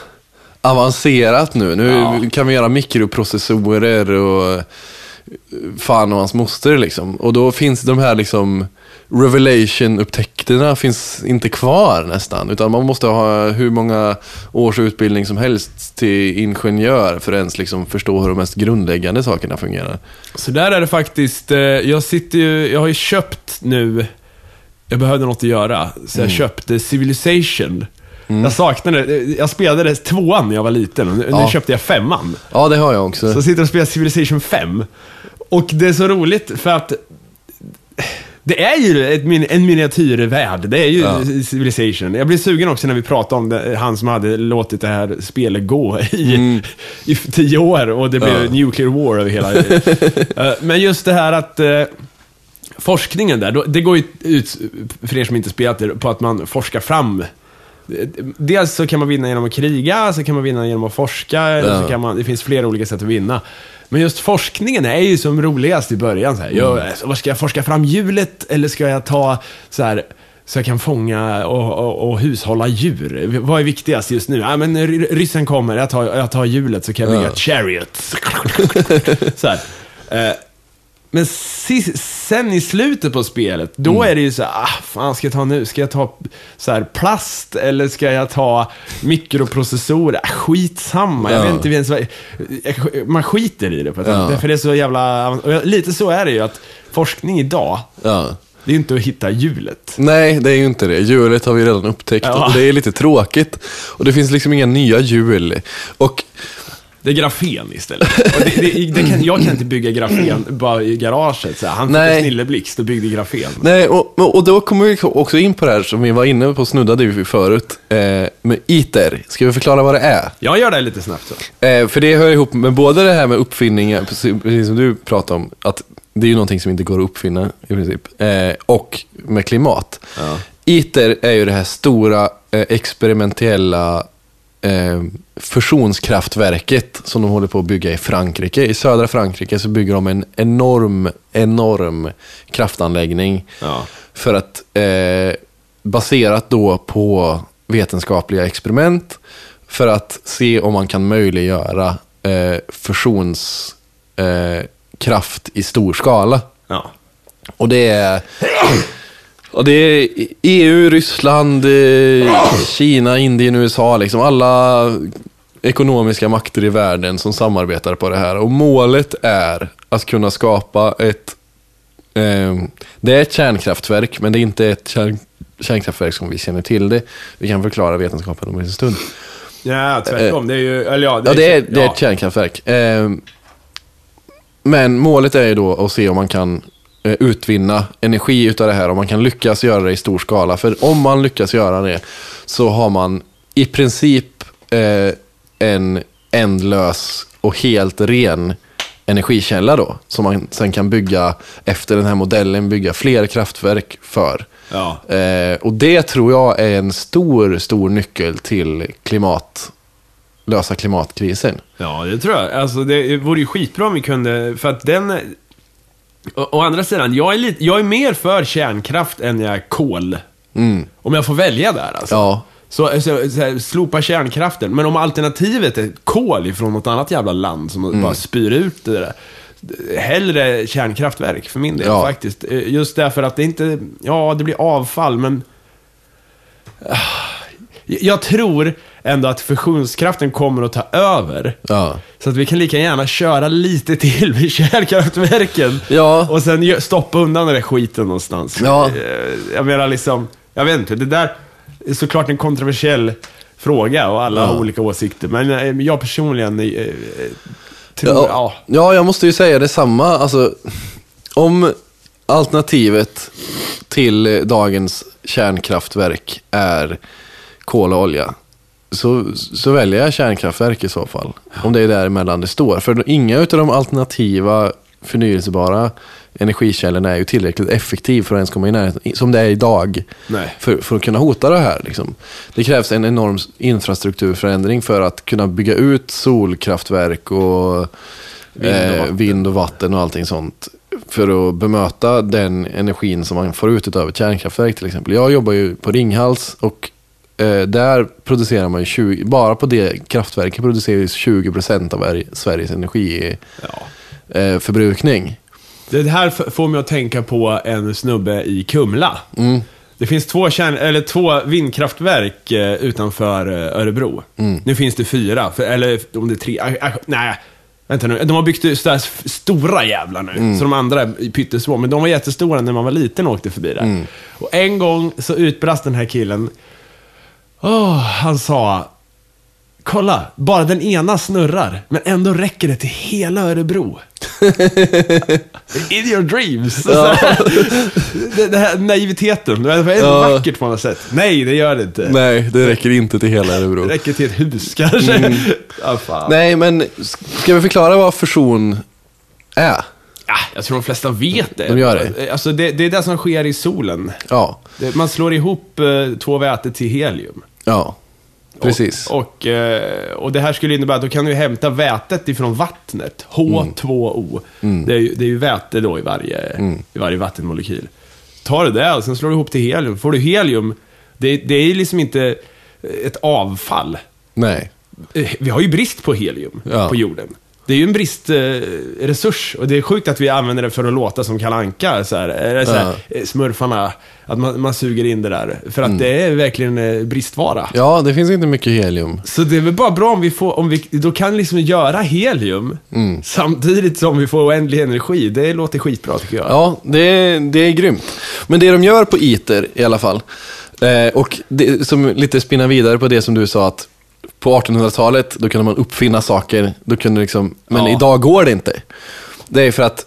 avancerat nu. Nu Ja. kan vi göra mikroprocessorer och fan och hans moster liksom. Och då finns de här liksom Revelation-upptäckterna finns inte kvar nästan. Utan man måste ha hur många års utbildning som helst till ingenjör för att ens liksom förstå hur de mest grundläggande sakerna fungerar. Så där är det faktiskt. eh, Jag sitter ju, jag har ju köpt nu, jag behövde något att göra, så jag köpte Civilization. Jag saknade det. Jag spelade tvåan när jag var liten och nu, Ja. köpte jag femman. Ja, det har jag också. Så jag sitter och spelar Civilization 5. Och det är så roligt för att det är ju ett, min- en miniatyrvärld. Det är ju Ja. Civilization. Jag blir sugen också när vi pratar om det, han som hade låtit det här spelet gå i, [LAUGHS] i tio år och det blev Mm. Ja. nuclear war över hela... [LAUGHS] Eh, Men just det här att eh, forskningen där, det går ju ut, för er som inte spelat det, på att man forskar fram Dels så kan man vinna genom att kriga, så kan man vinna genom att forska, eller så Ja. kan man, det finns flera olika sätt att vinna. Men just forskningen är ju som roligast i början. Så här. Jag, alltså, vad ska jag forska fram hjulet eller ska jag ta så här så jag kan fånga och, och, och hushålla djur. Vad är viktigast just nu? Ja, men ry- ryssen kommer, jag tar, jag tar hjulet så kan jag bygga Ja. ett chariot. [LAUGHS] så här. Men si- sen i slutet på spelet, då är det ju så här, ah, fan ska jag ta nu? Ska jag ta så här, plast eller ska jag ta mikroprocessorer? Ah, skitsamma, jag Ja. vet inte ens vad... Man skiter i det, på ett Ja. sätt. för det är så jävla... och Lite så är det ju, att forskning idag, Ja. det är ju inte att hitta hjulet. Nej, det är ju inte det. Hjulet har vi redan upptäckt Ja. och det är lite tråkigt. Och det finns liksom inga nya hjul. Och Det är grafen istället. Och det, det, det kan, jag kan inte bygga grafen bara i garaget. Så här. Han fick Nej. en snilleblixt och byggde grafen. Nej, och, och då kommer vi också in på det här som vi var inne på, snuddade vi förut, eh, med ITER. Ska vi förklara vad det är? Jag gör det lite snabbt så. Eh, för det hör ihop med både det här med uppfinningar, precis, precis som du pratade om, att det är ju någonting som inte går att uppfinna i princip, eh, och med klimat. Ja. ITER är ju det här stora eh, experimentella eh, fusionskraftverket som de håller på att bygga i Frankrike. I södra Frankrike så bygger de en enorm, enorm kraftanläggning Ja. för att eh, baserat då på vetenskapliga experiment för att se om man kan möjliggöra eh, fusionskraft eh, i stor skala. Ja. Och det är, och det är EU, Ryssland, eh, Kina, Indien, USA, liksom alla ekonomiska makter i världen som samarbetar på det här. Och målet är att kunna skapa ett, eh, det är ett kärnkraftverk, men det är inte ett kärn, kärnkraftverk som vi känner till det. Vi kan förklara vetenskapen om en stund. Ja, tvärtom. Det är ju, eller ja, Ja, det är, det är ja. ett kärnkraftverk. Eh, men målet är ju då att se om man kan eh, utvinna energi utav det här, om man kan lyckas göra det i stor skala. För om man lyckas göra det så har man i princip eh, en ändlös och helt ren energikälla då. Som man sen kan bygga, efter den här modellen, bygga fler kraftverk för. Ja. Eh, och det tror jag är en stor, stor nyckel till klimat, lösa klimatkrisen. Ja, det tror jag. Alltså, det vore ju skitbra om vi kunde, för att den... Å, å andra sidan, jag är, lite, jag är mer för kärnkraft än jag är kol. Om jag får välja där alltså. Ja, Så, så, så här, slopa kärnkraften. Men om alternativet är kol ifrån något annat jävla land som bara spyr ut det där. Hellre kärnkraftverk för min del Ja. faktiskt. Eh, Just därför att det inte, ja det blir avfall men... Ah, Jag tror ändå att fusionskraften kommer att ta över. ja. Så att vi kan lika gärna köra lite till vid [LAUGHS] kärnkraftverken. Ja. Och sen stoppa undan den där skiten någonstans. Ja. Eh, Jag menar liksom, jag vet inte, det där är såklart en kontroversiell fråga och alla Ja. har olika åsikter. Men eh, jag personligen eh, tror, ja. Ja, ja, jag måste ju säga detsamma. Alltså, om alternativet till dagens kärnkraftverk är kol och olja, så, så väljer jag kärnkraftverk i så fall. Om det är däremellan det står. För inga av de alternativa förnyelsebara energikällorna är ju tillräckligt effektiv för att ens komma i närheten, som det är idag. För, för att kunna hota det här. Liksom. Det krävs en enorm infrastrukturförändring för att kunna bygga ut solkraftverk och Vind och eh, vatten. vind och vatten och allting sånt. För att bemöta den energin som man får ut av ett kärnkraftverk till exempel. Jag jobbar ju på Ringhals och eh, där producerar man ju 20, bara på det kraftverket produceras 20% av er- Sveriges energiförbrukning. Ja. Eh. Det här får mig att tänka på en snubbe i Kumla. Mm. Det finns två, kärn, eller två vindkraftverk eh, utanför eh, Örebro. Mm. Nu finns det fyra, för, eller om det är tre. ah, nej, vänta nu. De har byggt sådär stora jävlar nu. Mm. Så de andra är pyttesmå. Men de var jättestora när man var liten och åkte förbi där. Mm. Och en gång så utbrast den här killen. Åh, han sa. Kolla, bara den ena snurrar, men ändå räcker det till hela Örebro. [LAUGHS] In your dreams. Här, [LAUGHS] det, det här naiviteten, det är Ja. vackert på något sätt. Nej, det gör det inte. Nej, det räcker inte till hela Örebro. Det räcker till ett hus kanske. [LAUGHS] Ja, fan. Nej, men ska vi förklara vad fusion är? Ah, jag tror de flesta vet det. De gör det. Alltså, det, det är det som sker i solen. Ja, man slår ihop eh, två väte till helium. ja. Precis. Och, och, eh, och det här skulle innebära att då kan du hämta vätet ifrån vattnet. H2O. Det, är ju, det är ju väte då i varje, i varje vattenmolekyl. Tar du det och sen slår du ihop till helium. Får du helium, det, det är ju liksom inte ett avfall. Nej. Eh, Vi har ju brist på helium Ja. på jorden. Det är ju en bristresurs eh, och det är sjukt att vi använder det för att låta som Kalle Anka, så här, eller så här, eh, smurfarna. Att man, man suger in det där. För att det är verkligen eh, bristvara. Ja, det finns inte mycket helium. Så det är väl bara bra om vi får, om vi då kan liksom göra helium Mm. samtidigt som vi får oändlig energi. Det låter skitbra tycker jag. Ja, det, det är grymt. Men det de gör på ITER i alla fall, eh, och det, som lite spinner vidare på det som du sa att på 1800-talet, då kunde man uppfinna saker, då kunde liksom, men Ja. idag går det inte. Det är för att,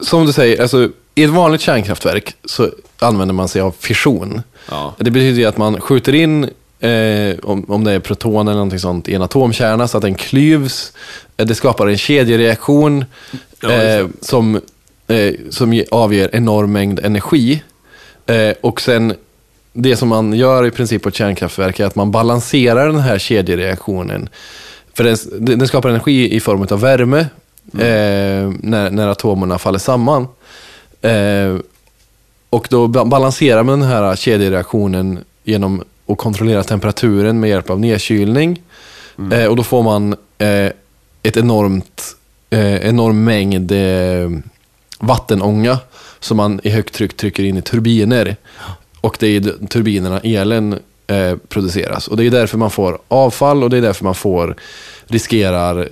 som du säger, alltså, i ett vanligt kärnkraftverk så använder man sig av fission. Ja. Det betyder ju att man skjuter in, eh, om, om det är proton eller någonting sånt, i en atomkärna så att den klyvs. Eh, Det skapar en kedjereaktion Ja, eh, som, eh, som ge- avger enorm mängd energi. Eh, och sen, det som man gör i princip på ett kärnkraftverk är att man balanserar den här kedjereaktionen. För den, den skapar energi i form av värme eh, när, när atomerna faller samman. Eh, och då ba- balanserar man den här kedjereaktionen genom att kontrollera temperaturen med hjälp av nedkylning. Eh, och då får man eh, ett enormt, eh, enorm mängd eh, vattenånga som man i högt tryck trycker in i turbiner. Och det är i turbinerna elen eh, produceras. Och det är därför man får avfall och det är därför man får riskerar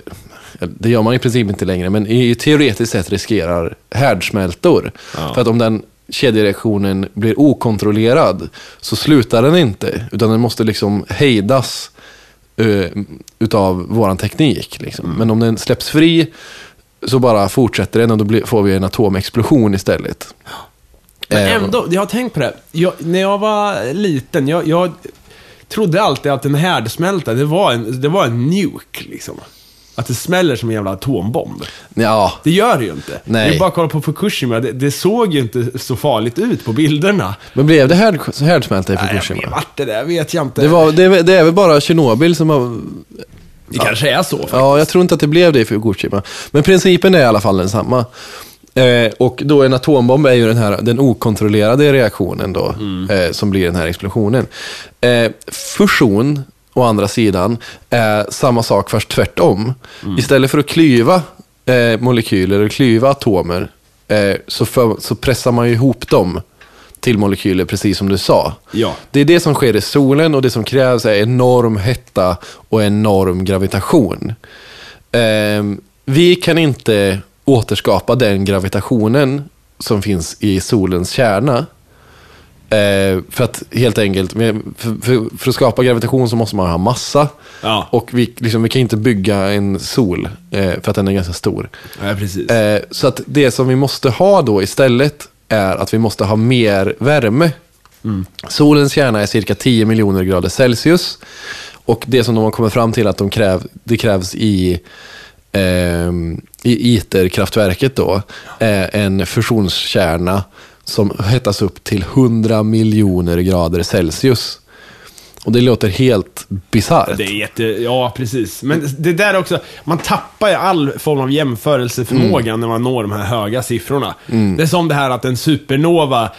det gör man i princip inte längre, men i teoretiskt sett riskerar härdsmältor. Ja. För att om den kedjereaktionen blir okontrollerad så slutar den inte, utan den måste liksom hejdas uh, utav våran teknik. Liksom. Men om den släpps fri så bara fortsätter den och då blir, får vi en atomexplosion istället. Men Eh, ändå, jag har tänkt på det. Jag, när jag var liten, jag, jag trodde alltid att en härdsmälta, det var en, det var en nuke liksom. Att det smäller som en jävla atombomb. Ja, Det gör det ju inte. Nej. Det är bara att kolla på Fukushima. Det, det såg ju inte så farligt ut på bilderna. men blev det härd, härdsmälta i Nej, Fukushima? men vart det där vet jag inte. Det, var, det, är- det är väl bara Tjernobyl som har... det kanske är så faktiskt. Ja, jag tror inte att det blev det i Fukushima. Men principen är i alla fall densamma. Eh, och då en atombomb är ju den här den okontrollerade reaktionen då, eh, som blir den här explosionen. Eh, fusion, å andra sidan, är samma sak fast tvärtom. Istället för att klyva eh, molekyler och klyva atomer eh, så, för, så pressar man ju ihop dem till molekyler, precis som du sa. Ja. Det är det som sker i solen och det som krävs är enorm hetta och enorm gravitation. Vi kan inte återskapa den gravitationen som finns i solens kärna. Eh, för att helt enkelt, för, för, för att skapa gravitation så måste man ha massa. Ja. Och vi, liksom, vi kan inte bygga en sol eh, för att den är ganska stor. Ja, precis. Eh, så att det som vi måste ha då istället är att vi måste ha mer värme. Solens kärna är cirka 10 miljoner grader Celsius. Och det som de har kommit fram till att de kräv, det krävs i, ehm, i ITER-kraftverket då, är en fusionskärna som hettas upp till 100 miljoner grader Celsius. Och det låter helt bisarrt. Det är jätte... Ja, precis. Men det där också, man tappar ju all form av jämförelseförmåga Mm. när man når de här höga siffrorna. Det är som det här att en supernova, eh,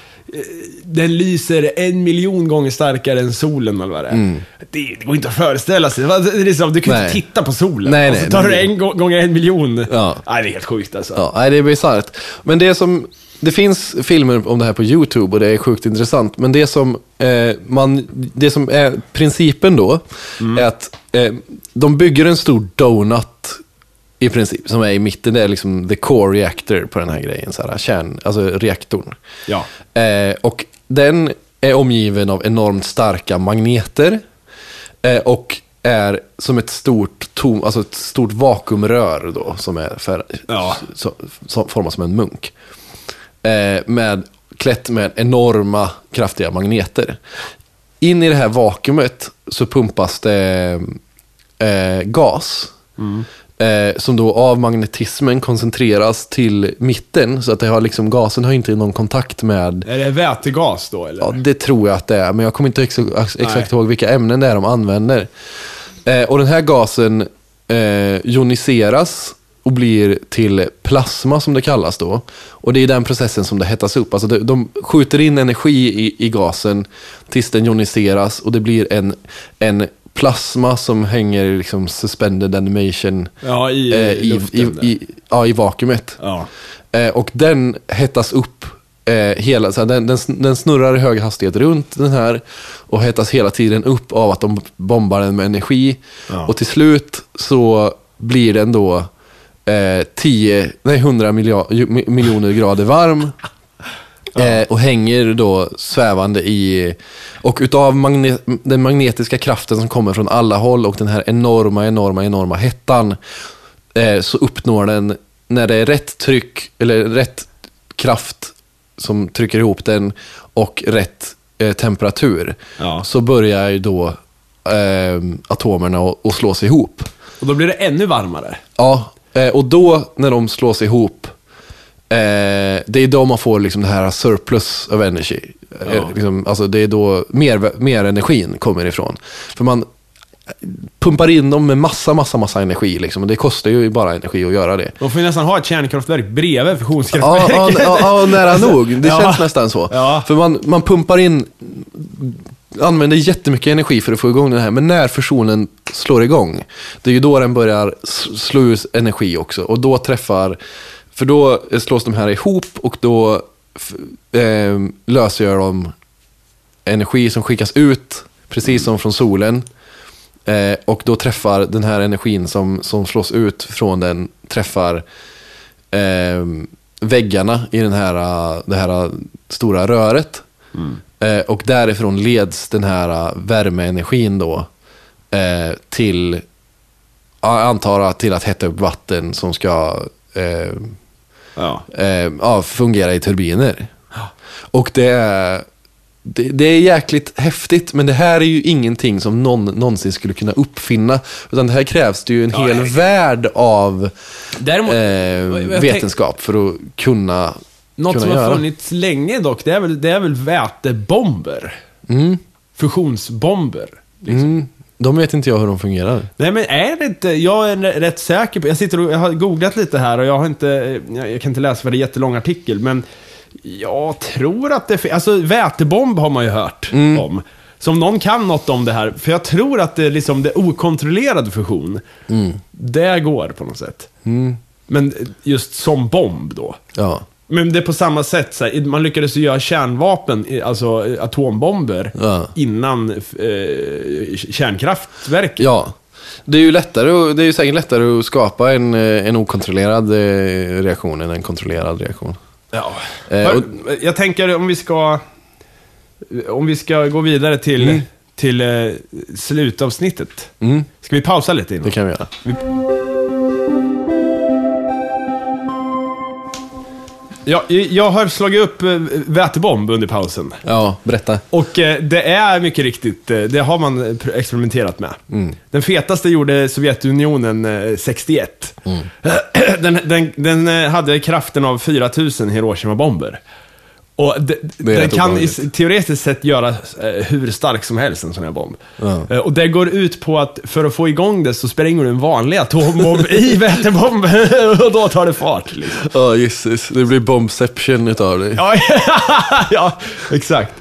den lyser en miljon gånger starkare än solen eller vad det är. Det, det går inte att föreställa sig. Det är liksom, du kan Mm. Nej. inte titta på solen. Nej, och så nej, tar du det- en gå- gånger en miljon. Ja. Nej, det är helt sjukt alltså. Ja, nej, det är bisarrt. Men det som, det finns filmer om det här på YouTube och det är sjukt intressant. Men det som, eh, man, det som är principen då, är att eh, de bygger en stor donut i princip, som är i mitten. Det är liksom the core reactor på den här grejen, så här, kärn, alltså reaktorn. Ja. Eh, och den är omgiven av enormt starka magneter. Eh, och är som ett stort, tom, alltså ett stort vakuumrör då, som är för, Ja. så, så, formad som en munk. Eh, med, klätt med enorma kraftiga magneter. In i det här vakuumet så pumpas det eh, gas. Eh, som då av magnetismen koncentreras till mitten. Så att det har liksom, gasen har inte någon kontakt med Är det vätegas då eller? Ja, det tror jag att det är, men jag kommer inte ex exakt Nej. ihåg vilka ämnen det är de använder. Eh, och den här gasen eh, ioniseras och blir till plasma som det kallas då. Och det är den processen som det hettas upp. Alltså de, skjuter in energi i, i gasen tills den ioniseras och det blir en, en plasma som hänger liksom suspended animation Ja, i, eh, i, luften i, i, ja, i vakuumet. Ja. Eh, och den hettas upp eh, hela, så här, den, den, den snurrar i hög hastighet runt den här och hettas hela tiden upp av att de bombar den med energi. Ja. Och till slut så blir den då eh, 10, nej 100 milja- ju- mi- miljoner grader varm. [LAUGHS] Eh, och hänger då svävande i... Och utav magne, den magnetiska kraften som kommer från alla håll och den här enorma, enorma, enorma hettan. Eh, så uppnår den, när det är rätt tryck, eller rätt kraft som trycker ihop den och rätt eh, temperatur. Ja. Så börjar ju då eh, atomerna att, att slås ihop. Och då blir det ännu varmare. Ja, eh, och då när de slås ihop, eh, det är då man får liksom det här surplus of energy. Eh, Ja. liksom, alltså det är då mer, mer energin kommer ifrån. För man pumpar in dem med massa, massa, massa energi. Liksom, och det kostar ju bara energi att göra det. De får ju nästan ha ett kärnkraftverk bredvid fusionskraftverket. ja, ja, ja, nära [LAUGHS] nog. Det ja. känns nästan så. Ja. För man, man pumpar in, använder jättemycket energi för att få igång den här. Men när fusionen slår igång, det är ju då den börjar slå ut energi också. Och då träffar, för då slås de här ihop och då eh, lösgör de energi som skickas ut, precis som från solen. Eh, och då träffar den här energin som, som slås ut från den, träffar eh, väggarna i den här, det här stora röret. Eh, och därifrån leds den här värmeenergin då eh, till, ja, jag antar att till att hetta upp vatten som ska eh, Ja. eh, ja, fungera i turbiner. Och det är, det, det är jäkligt häftigt, men det här är ju ingenting som någon någonsin skulle kunna uppfinna. Utan det här krävs det ju en hel nej. värld av Däremot, eh, jag vetenskap för att kunna, Något kunna som har göra. funnits länge dock, det är väl, det är väl vätebomber. Mm. Fusionsbomber. Mm. De vet inte jag hur de fungerar. Nej men är det inte, jag är rätt säker på, jag sitter och jag har googlat lite här och jag har inte, jag, kan inte läsa för det är en jättelång artikel, men jag tror att det, alltså vätebomb har man ju hört Mm. om. Så om någon kan något om det här, för jag tror att det är liksom det okontrollerad fusion, det går på något sätt. Mm. Men just som bomb då. Ja. Men det är på samma sätt, så här, man lyckades ju göra kärnvapen, alltså atombomber, Ja. innan eh, kärnkraftverket. ja. Det är ju lättare, det är ju säkert lättare att skapa en, eh, en okontrollerad eh, reaktion än en kontrollerad reaktion. Ja. Eh, och- Jag tänker om vi ska, om vi ska gå vidare till, Mm. till eh, slutavsnittet. Mm, Ska vi pausa lite innan? det kan vi göra. Ja, jag har slagit upp eh, vätebomb under pausen. Ja, berätta. Och eh, det är mycket riktigt, eh, det har man experimenterat med. Mm. Den fetaste gjorde Sovjetunionen eh, 61. Mm. [CLEARS THROAT] Den, den, den hade kraften av 4000 Hiroshima-bomber. Och de, Det är den kan i, teoretiskt sett göra eh, hur stark som helst, en sån här bomb. Ja. Eh, och det går ut på att för att få igång det så spränger du en vanlig atombomb i [LAUGHS] vätebomben [LAUGHS] och då tar det fart. Liksom. Ja, gisses. Det blir bombception utav det. Ja, [LAUGHS] ja, exakt.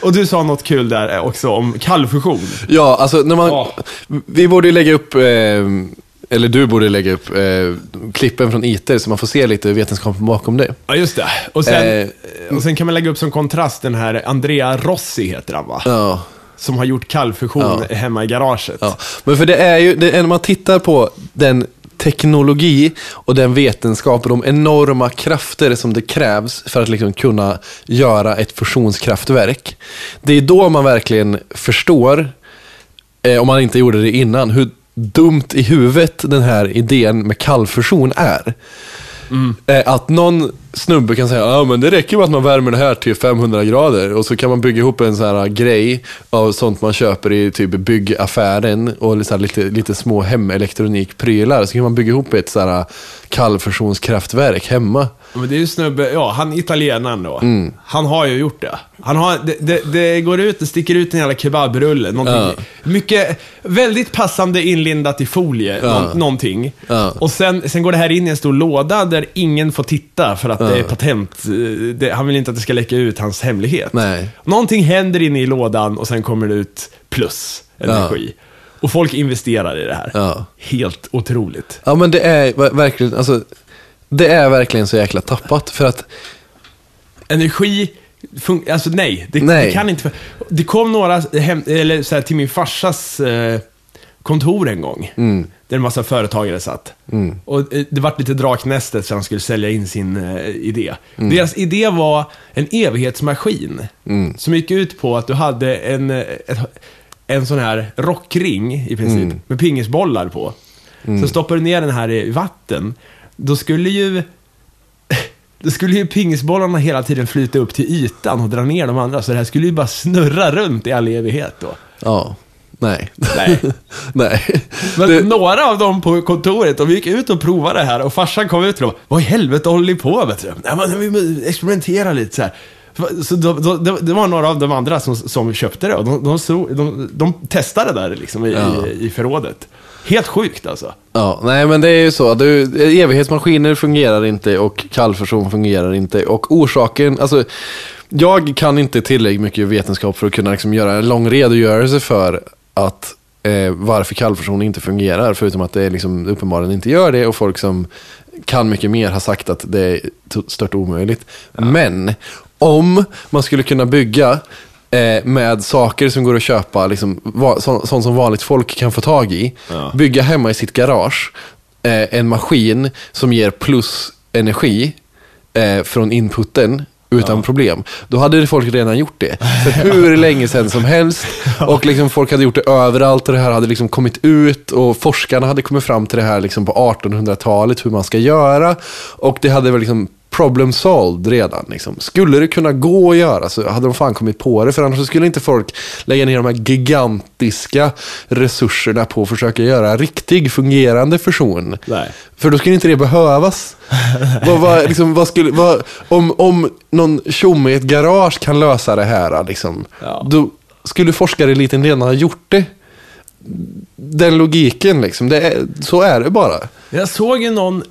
Och du sa något kul där också om kallfusion. Ja, alltså när man... Ja. Vi borde lägga upp, eh, eller du borde lägga upp eh, klippen från ITER så man får se lite vetenskapen bakom det. Ja, just det. Och sen, Eh, och sen kan man lägga upp som kontrast den här Andrea Rossi, heter han va? Ja. Som har gjort kallfusion hemma i garaget. Ja, men för det är ju, det är när man tittar på den teknologi och den vetenskap och de enorma krafter som det krävs för att liksom kunna göra ett fusionskraftverk. Det är då man verkligen förstår, eh, om man inte gjorde det innan, hur dumt i huvudet den här idén med kallfusion är. Eh, Att någon snubbe kan säga ja men det räcker med att man värmer det här till 500 grader och så kan man bygga ihop en sån här grej av sånt man köper i typ byggaffären och så lite, lite små hemelektronikprylar. Så kan man bygga ihop ett så här kallfusionskraftverk hemma. Men det är ju snubbe, ja, han italienaren då. Mm. Han har ju gjort det. Han har, det, det, det går ut, det sticker ut en jävla kebabrulle. Någonting. Mycket, väldigt passande inlindat i folie, Ja. nå, någonting. Ja. Och sen, sen går det här in i en stor låda där ingen får titta för att det är patent. eh, Det, han vill inte att det ska läcka ut hans hemlighet. Nej. Någonting händer inne i lådan och sen kommer det ut plus energi. Och folk investerar i det här. Ja. Helt otroligt. Ja men det är ver- verkligen, alltså, det är verkligen så jäkla tappat för att energi, fun- alltså nej, det, Nej. det kan inte. Det kom några hem, eller så här, till min farsas eh, kontor en gång. Där en massa företagare satt. Och eh, det vart lite draknästet så han skulle sälja in sin eh, idé. Deras idé var en evighetsmaskin. Som gick ut på att du hade en, eh, ett, en sån här rockring i princip. Med pingisbollar på. Så stoppar du ner den här i vatten. Då skulle ju [LAUGHS] då skulle ju pingisbollarna hela tiden flyta upp till ytan och dra ner de andra. Så det här skulle ju bara snurra runt i all evighet då. Ja, nej. Nej. [LAUGHS] nej. Men Det- några av dem på kontoret, de gick ut och provade det här och farsan kom ut och bara, vad i helvete håller ni på med? Nej, men vi måste experimentera lite så här. Så då, då, det, var några av de andra som, som köpte det och de, de, de, de testade det där liksom i, Ja. i, i förrådet. Helt sjukt alltså. Ja, nej men det är ju så. Du, evighetsmaskiner fungerar inte och kallfusion fungerar inte. Och orsaken, alltså jag kan inte tillräckligt mycket vetenskap för att kunna liksom göra en lång redogörelse för att eh, varför kallfusion inte fungerar. Förutom att det liksom uppenbarligen inte gör det och folk som kan mycket mer har sagt att det är stört omöjligt. Men om man skulle kunna bygga eh, med saker som går att köpa, liksom, sånt som vanligt folk kan få tag i. Ja. Bygga hemma i sitt garage eh, en maskin som ger plus energi eh, från inputen utan problem. Då hade folk redan gjort det. För hur [LAUGHS] länge sedan som helst. Och liksom folk hade gjort det överallt och det här hade liksom kommit ut. Och forskarna hade kommit fram till det här liksom på 1800-talet, hur man ska göra. Och det hade väl liksom problem solved redan. Liksom. Skulle det kunna gå att göra så hade de fan kommit på det. För annars skulle inte folk lägga ner de här gigantiska resurserna på att försöka göra riktig fungerande fusion. Nej. För då skulle inte det behövas. [LAUGHS] vad, vad, liksom, vad skulle, vad, om, om någon tjomme i ett garage kan lösa det här, liksom, Ja. då skulle forskareliten redan ha gjort det. Den logiken, liksom, är, så är det bara. Jag såg ju någon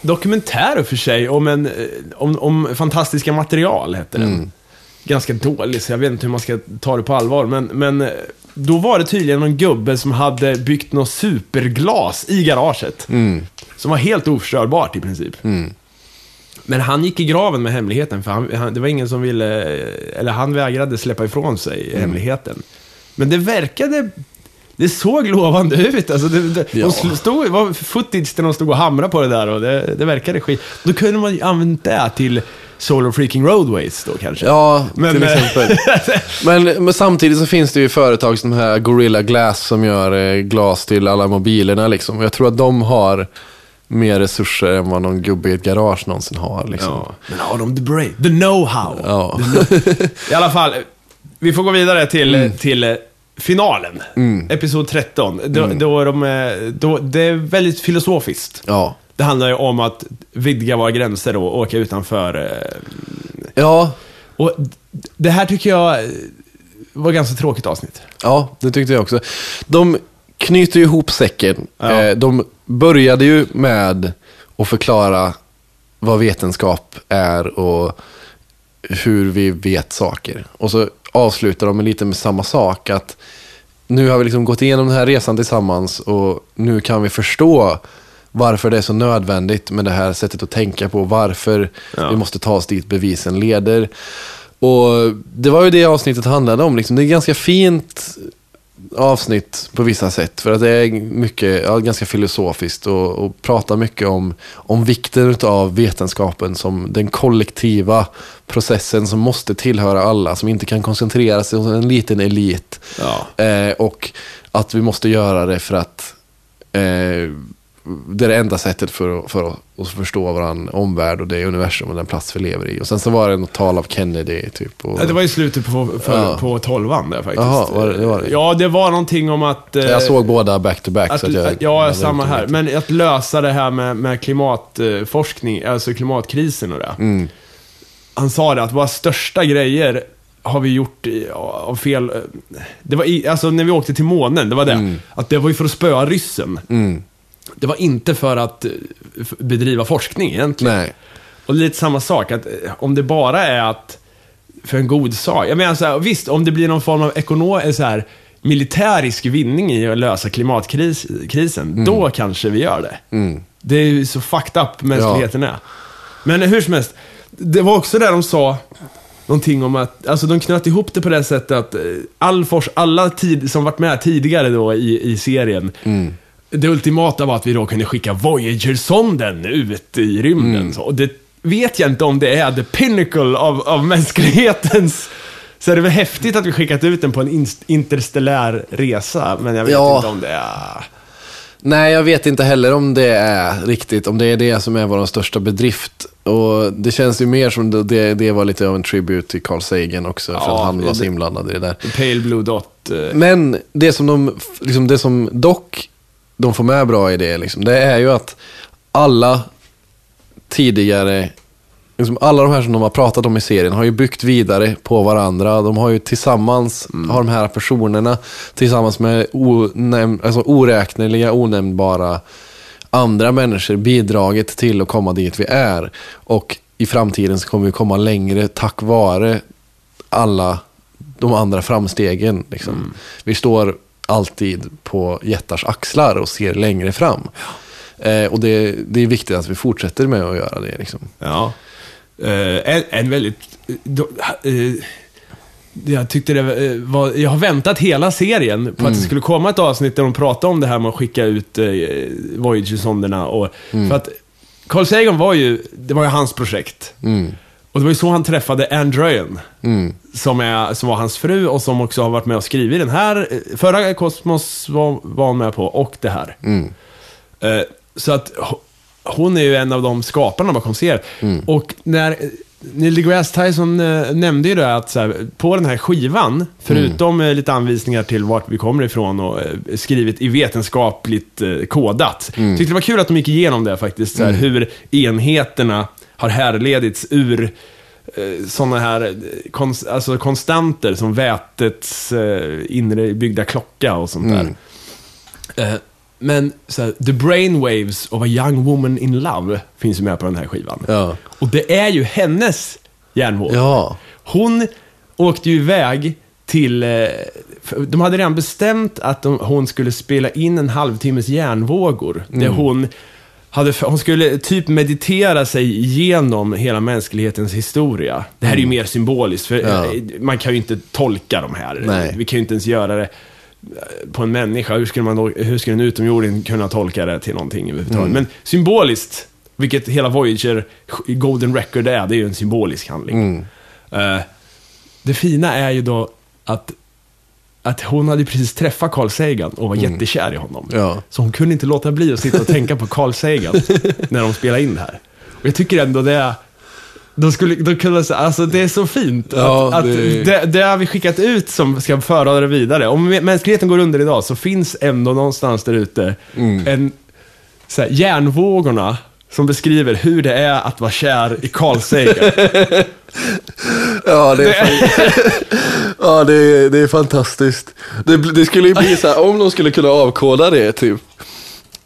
dokumentär för sig om, en, eh, om, om fantastiska material, hette den. Mm. Ganska dålig, så jag vet inte hur man ska ta det på allvar. Men, men eh, då var det tydligen någon gubbe som hade byggt något superglas i garaget. Mm. Som var helt oförstörbart i princip. Men han gick i graven med hemligheten, för han, han, det var ingen som ville, eller han vägrade släppa ifrån sig Mm. hemligheten. Men det verkade, det såg lovande ut. Alltså det, det, Ja. de stod, det var footage där de stod och hamrade på det där och det, det verkade skit. Då kunde man ju använt det till Solar Freaking Roadways då kanske. Ja, Men, till eh, exempel. [LAUGHS] men, men samtidigt så finns det ju företag som här Gorilla Glass som gör eh, glas till alla mobilerna. Liksom. Och jag tror att de har mer resurser än vad någon gubbe i ett garage någonsin har. Liksom. Ja, men har de the brain? The know-how? Ja. [LAUGHS] I alla fall, vi får gå vidare till, Mm. till finalen. Episod 13. Då, Mm. då de, eh, då, det är väldigt filosofiskt. ja. Det handlar ju om att vidga våra gränser och åka utanför. eh, Ja, Och det här tycker jag eh, var ganska tråkigt avsnitt. Ja, det tyckte jag också. De knyter ju ihop säcken. Ja. De började ju med att förklara vad vetenskap är och hur vi vet saker. Och så avslutar de lite med samma sak. Att nu har vi liksom gått igenom den här resan tillsammans och nu kan vi förstå varför det är så nödvändigt med det här sättet att tänka på. Varför Ja. vi måste ta oss dit bevisen leder. Och det var ju det avsnittet handlade om. Liksom. Det är ganska fint avsnitt på vissa sätt. För att det är mycket, ja, ganska filosofiskt och, och pratar mycket om, om vikten av vetenskapen som den kollektiva processen som måste tillhöra alla, som inte kan koncentrera sig hos en liten elit. Ja. Eh, och att vi måste göra det för att eh, det är det enda sättet för, att- för att- att förstå vår omvärld och det universum och den plats vi lever i. Och sen så var det något tal av Kennedy typ. Och, Ja, Det var i slutet på, för, Ja. på tolvan där faktiskt. Jaha, var det- det var det? Ja, det var någonting om att... eh, jag såg båda back to back. Att, så att jag, ja, samma här. Men att lösa det här med, med klimatforskning, alltså klimatkrisen och det. Mm. Han sa det att våra största grejer har vi gjort av fel... Det var i, alltså när vi åkte till månen, det var det. Att det var ju för att spöa ryssen. Mm. Det var inte för att eh, bedriva forskning egentligen. Nej. Och lite samma sak, att eh, om det bara är att för en god sak. Jag menar så här, visst, om det blir någon form av ekonom, så här, militärisk vinning i att lösa klimatkrisen, då kanske vi gör det. Mm. Det är ju så fucked up mänskligheten är. Men hur som helst, det var också där de sa någonting om att, alltså de knöt ihop det på det sättet att eh, all fors, alla tid, som varit med tidigare då i, i serien, det ultimata var att vi då kunde skicka Voyager-sonden ut i rymden. Så, och det vet jag inte om det är the pinnacle av, av mänsklighetens... Så är det väl häftigt att vi skickat ut den på en interstellär resa, men jag vet Ja. inte om det är... Nej, jag vet inte heller om det är riktigt, om det är det som är vår största bedrift. Och det känns ju mer som det, det, var lite av en tribute till Carl Sagan också, för Ja, att han var så inblandad i det där. Pale Blue Dot. eh, Men det som de, liksom det som dock de får med bra i det, liksom, det är ju att alla tidigare, liksom alla de här som de har pratat om i serien har ju byggt vidare på varandra. De har ju tillsammans, har de här personerna tillsammans med onäm, alltså oräkneliga, onämnbara andra människor bidragit till att komma dit vi är. Och i framtiden så kommer vi komma längre tack vare alla de andra framstegen. Liksom. Vi står alltid på jättars axlar och ser längre fram. Eh, och det, det är viktigt att vi fortsätter med att göra det. Liksom. Ja. Eh, en, en väldigt... då, eh, jag tyckte det eh, var... Jag har väntat hela serien på att det skulle komma ett avsnitt där de pratade om det här med att skicka ut eh, Voyager-sonderna. Och, För att Carl Sagan var ju... Det var ju hans projekt. Mm. Och det var ju så han träffade Anne Dryan. Mm. Som, är, som var hans fru och som också har varit med och skrivit den här. eh, Förra Kosmos var, var han med på och det här. Mm. Eh, så att ho- hon är ju en av de skaparna bakom serien. Mm. Och när Neil deGrasse Tyson eh, nämnde ju det att så här, på den här skivan, förutom Mm. eh, lite anvisningar till vart vi kommer ifrån och eh, skrivit i vetenskapligt eh, kodat. Mm. Tyckte det var kul att de gick igenom det faktiskt, så här, hur enheterna har härledits ur sådana här eh, konst, alltså konstanter som vätets eh, inre byggda klocka och sånt där. Eh, men så här, The Brainwaves of a Young Woman in Love finns ju med på den här skivan. Ja. Och det är ju hennes hjärnvåg. Ja. Hon åkte ju iväg till... eh, De hade redan bestämt att de, hon skulle spela in en halvtimmes hjärnvågor. Där hon, hade, hon skulle typ meditera sig igenom hela mänsklighetens historia. Det här är ju mer symboliskt, för Ja. eh, man kan ju inte tolka de här. Nej. Vi kan ju inte ens göra det eh, på en människa. Hur skulle, man då, hur skulle en utomjording kunna tolka det till någonting överhuvudtaget? Men symboliskt, vilket hela Voyager Golden Record är, det är ju en symbolisk handling. Eh, det fina är ju då att, att hon hade precis träffat Carl Sagan och var jättekär i honom. Ja. Så hon kunde inte låta bli att sitta och tänka på Carl Sagan [LAUGHS] när de spelade in det här. Och jag tycker ändå det är... De skulle, de kunde alltså det är så fint. Ja, att, att det- det... Det, har vi skickat ut som ska föra det vidare. Om mänskligheten går under idag så finns ändå någonstans där ute en så här, järnvågorna som beskriver hur det är att vara kär i Carl Sagan. [LAUGHS] Ja, det är, [LAUGHS] ja, det är, det är fantastiskt. Det, det skulle ju bli så här, om de skulle kunna avkoda det typ.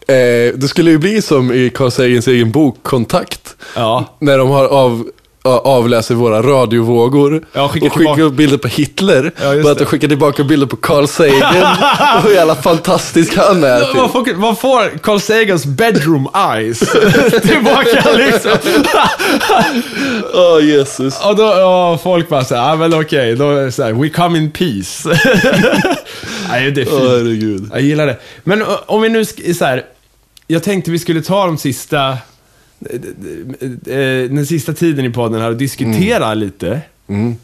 Eh, det skulle ju bli som i Carl Sagans egen bok Kontakt. Ja. När de har av, avläser våra radiovågor Ja, skickar och skickar upp bilder på Hitler. Ja, men att de skickar tillbaka bilder på Carl Sagan [LAUGHS] och hur jävla fantastisk han är. Typ. Vad får, vad får Carl Sagans bedroom eyes [LAUGHS] tillbaka liksom? [LAUGHS] Åh Jesus. Och då, ja, folk bara såhär, ja men okej, då såhär, we come in peace. Nej, det är fint. herregud. Jag gillar det. Men om vi nu, så här, jag tänkte vi skulle ta de sista, den sista tiden i podden här och diskutera lite. Mm.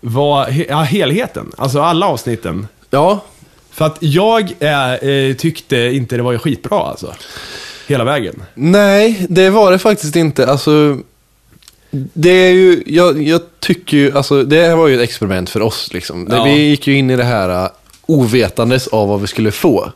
Vad, ja, helheten, alltså alla avsnitten. Ja, För att jag eh, eh, tyckte inte det var skitbra alltså. Hela vägen. Nej, det var det faktiskt inte. Alltså, det är ju, jag, jag tycker ju, alltså det här var ju ett experiment för oss liksom. Ja. Vi gick ju in i det här ovetandes av vad vi skulle få.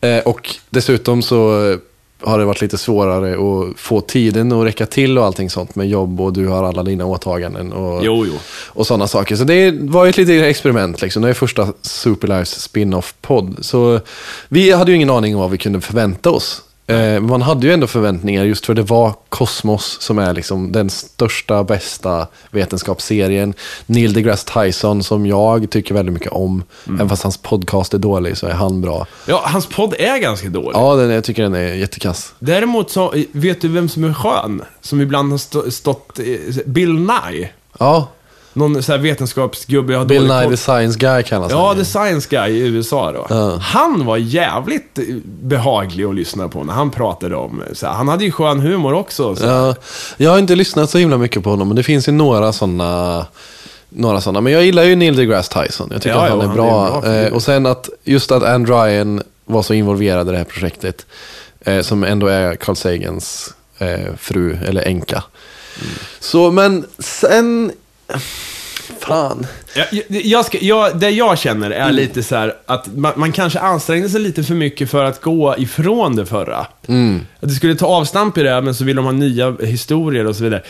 Eh, och dessutom så eh, har det varit lite svårare att få tiden att räcka till och allting sånt med jobb och du har alla dina åtaganden och, Jo, jo. och sådana saker. Så det var ju ett litet experiment liksom. Det är första Superlives spin-off-podd. Så vi hade ju ingen aning om vad vi kunde förvänta oss. Eh, man hade ju ändå förväntningar just för det var Kosmos som är liksom den största, bästa vetenskapsserien. Neil deGrasse Tyson som jag tycker väldigt mycket om. Även fast hans podcast är dålig så är han bra. Ja, hans podd är ganska dålig. Ja, den, jag tycker den är jättekass. Däremot så, vet du vem som är skön? Som ibland har stå, stått, eh, Bill Nye. Ja, Någon så här vetenskapsgubbe jag Bill Nye the Science Guy kallas Ja, han ju. The Science Guy i USA då. Ja. Han var jävligt eh, behaglig att lyssna på när han pratade om... Så här, han hade ju skön humor också. Så. Ja, jag har inte lyssnat så himla mycket på honom, men det finns ju några sådana. Några sådana. Men jag gillar ju Neil deGrasse Tyson. Jag tycker Ja, att han ja, är han är bra. en bra eh, och sen att just att Anne Ryan var så involverad i det här projektet. Eh, som ändå är Carl Sagans eh, fru, eller änka. Mm. Så, men sen... Fan. Jag, jag, jag ska, jag, det jag känner är Mm. lite så här att man, man kanske ansträngde sig lite för mycket för att gå ifrån det förra. Mm. Att det skulle ta avstamp i det, men så vill de ha nya historier och så vidare.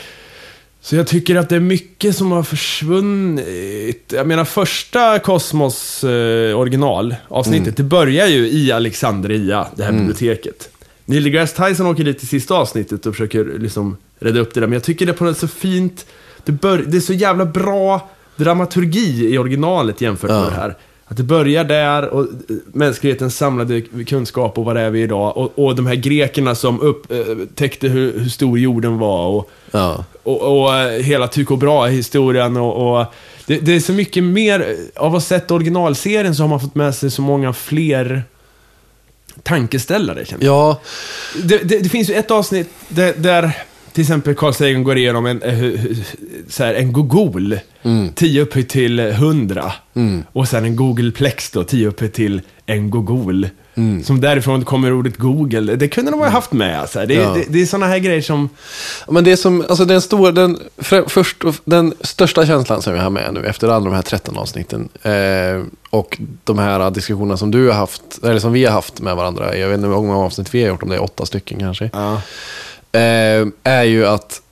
Så jag tycker att det är mycket som har försvunnit. Jag menar första Kosmos eh, original, avsnittet, det börjar ju i Alexandria, det här biblioteket. Neil deGrasse Tyson åker dit i sista avsnittet och försöker liksom rädda upp det där, men jag tycker det är på något så fint, det, bör, det är så jävla bra dramaturgi i originalet jämfört med Ja. det här. Att det börjar där och eh, mänsklighetens samlade kunskap och vad det är vi idag. Och, och de här grekerna som upptäckte hur, hur stor jorden var. Och, Ja. och, och eh, hela Tycho Brahe-historien och... och det, det är så mycket mer, av att ha sett originalserien så har man fått med sig så många fler tankeställare känner jag. Ja, Det, det, det finns ju ett avsnitt där, där till exempel Carl Sagan går igenom en, eh, så här, en Google, 10 upphöjt till 100. Och sen en Googleplex då, 10 upphöjt till en Google. Som därifrån kommer ordet Google. Det kunde de ha haft med. Så här. Det, Ja. det, det är sådana här grejer som... Men det som, alltså den stora, den, först, den största känslan som vi har med nu efter alla de här 13 avsnitten eh, och de här diskussionerna som du har haft, eller som vi har haft med varandra, jag vet inte hur många avsnitt vi har gjort, om det är åtta stycken kanske, Ja. Eh, är ju att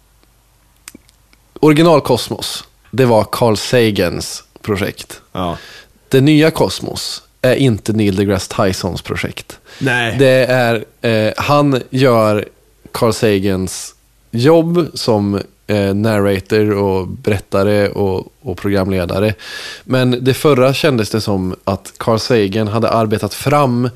original Kosmos, det var Carl Sagans projekt. ja. Det nya Kosmos är inte Neil deGrasse Tysons projekt. Nej. Det är, eh, han gör Carl Sagans jobb som eh, narrator och berättare och, och programledare. Men det förra kändes det som att Carl Sagan hade arbetat fram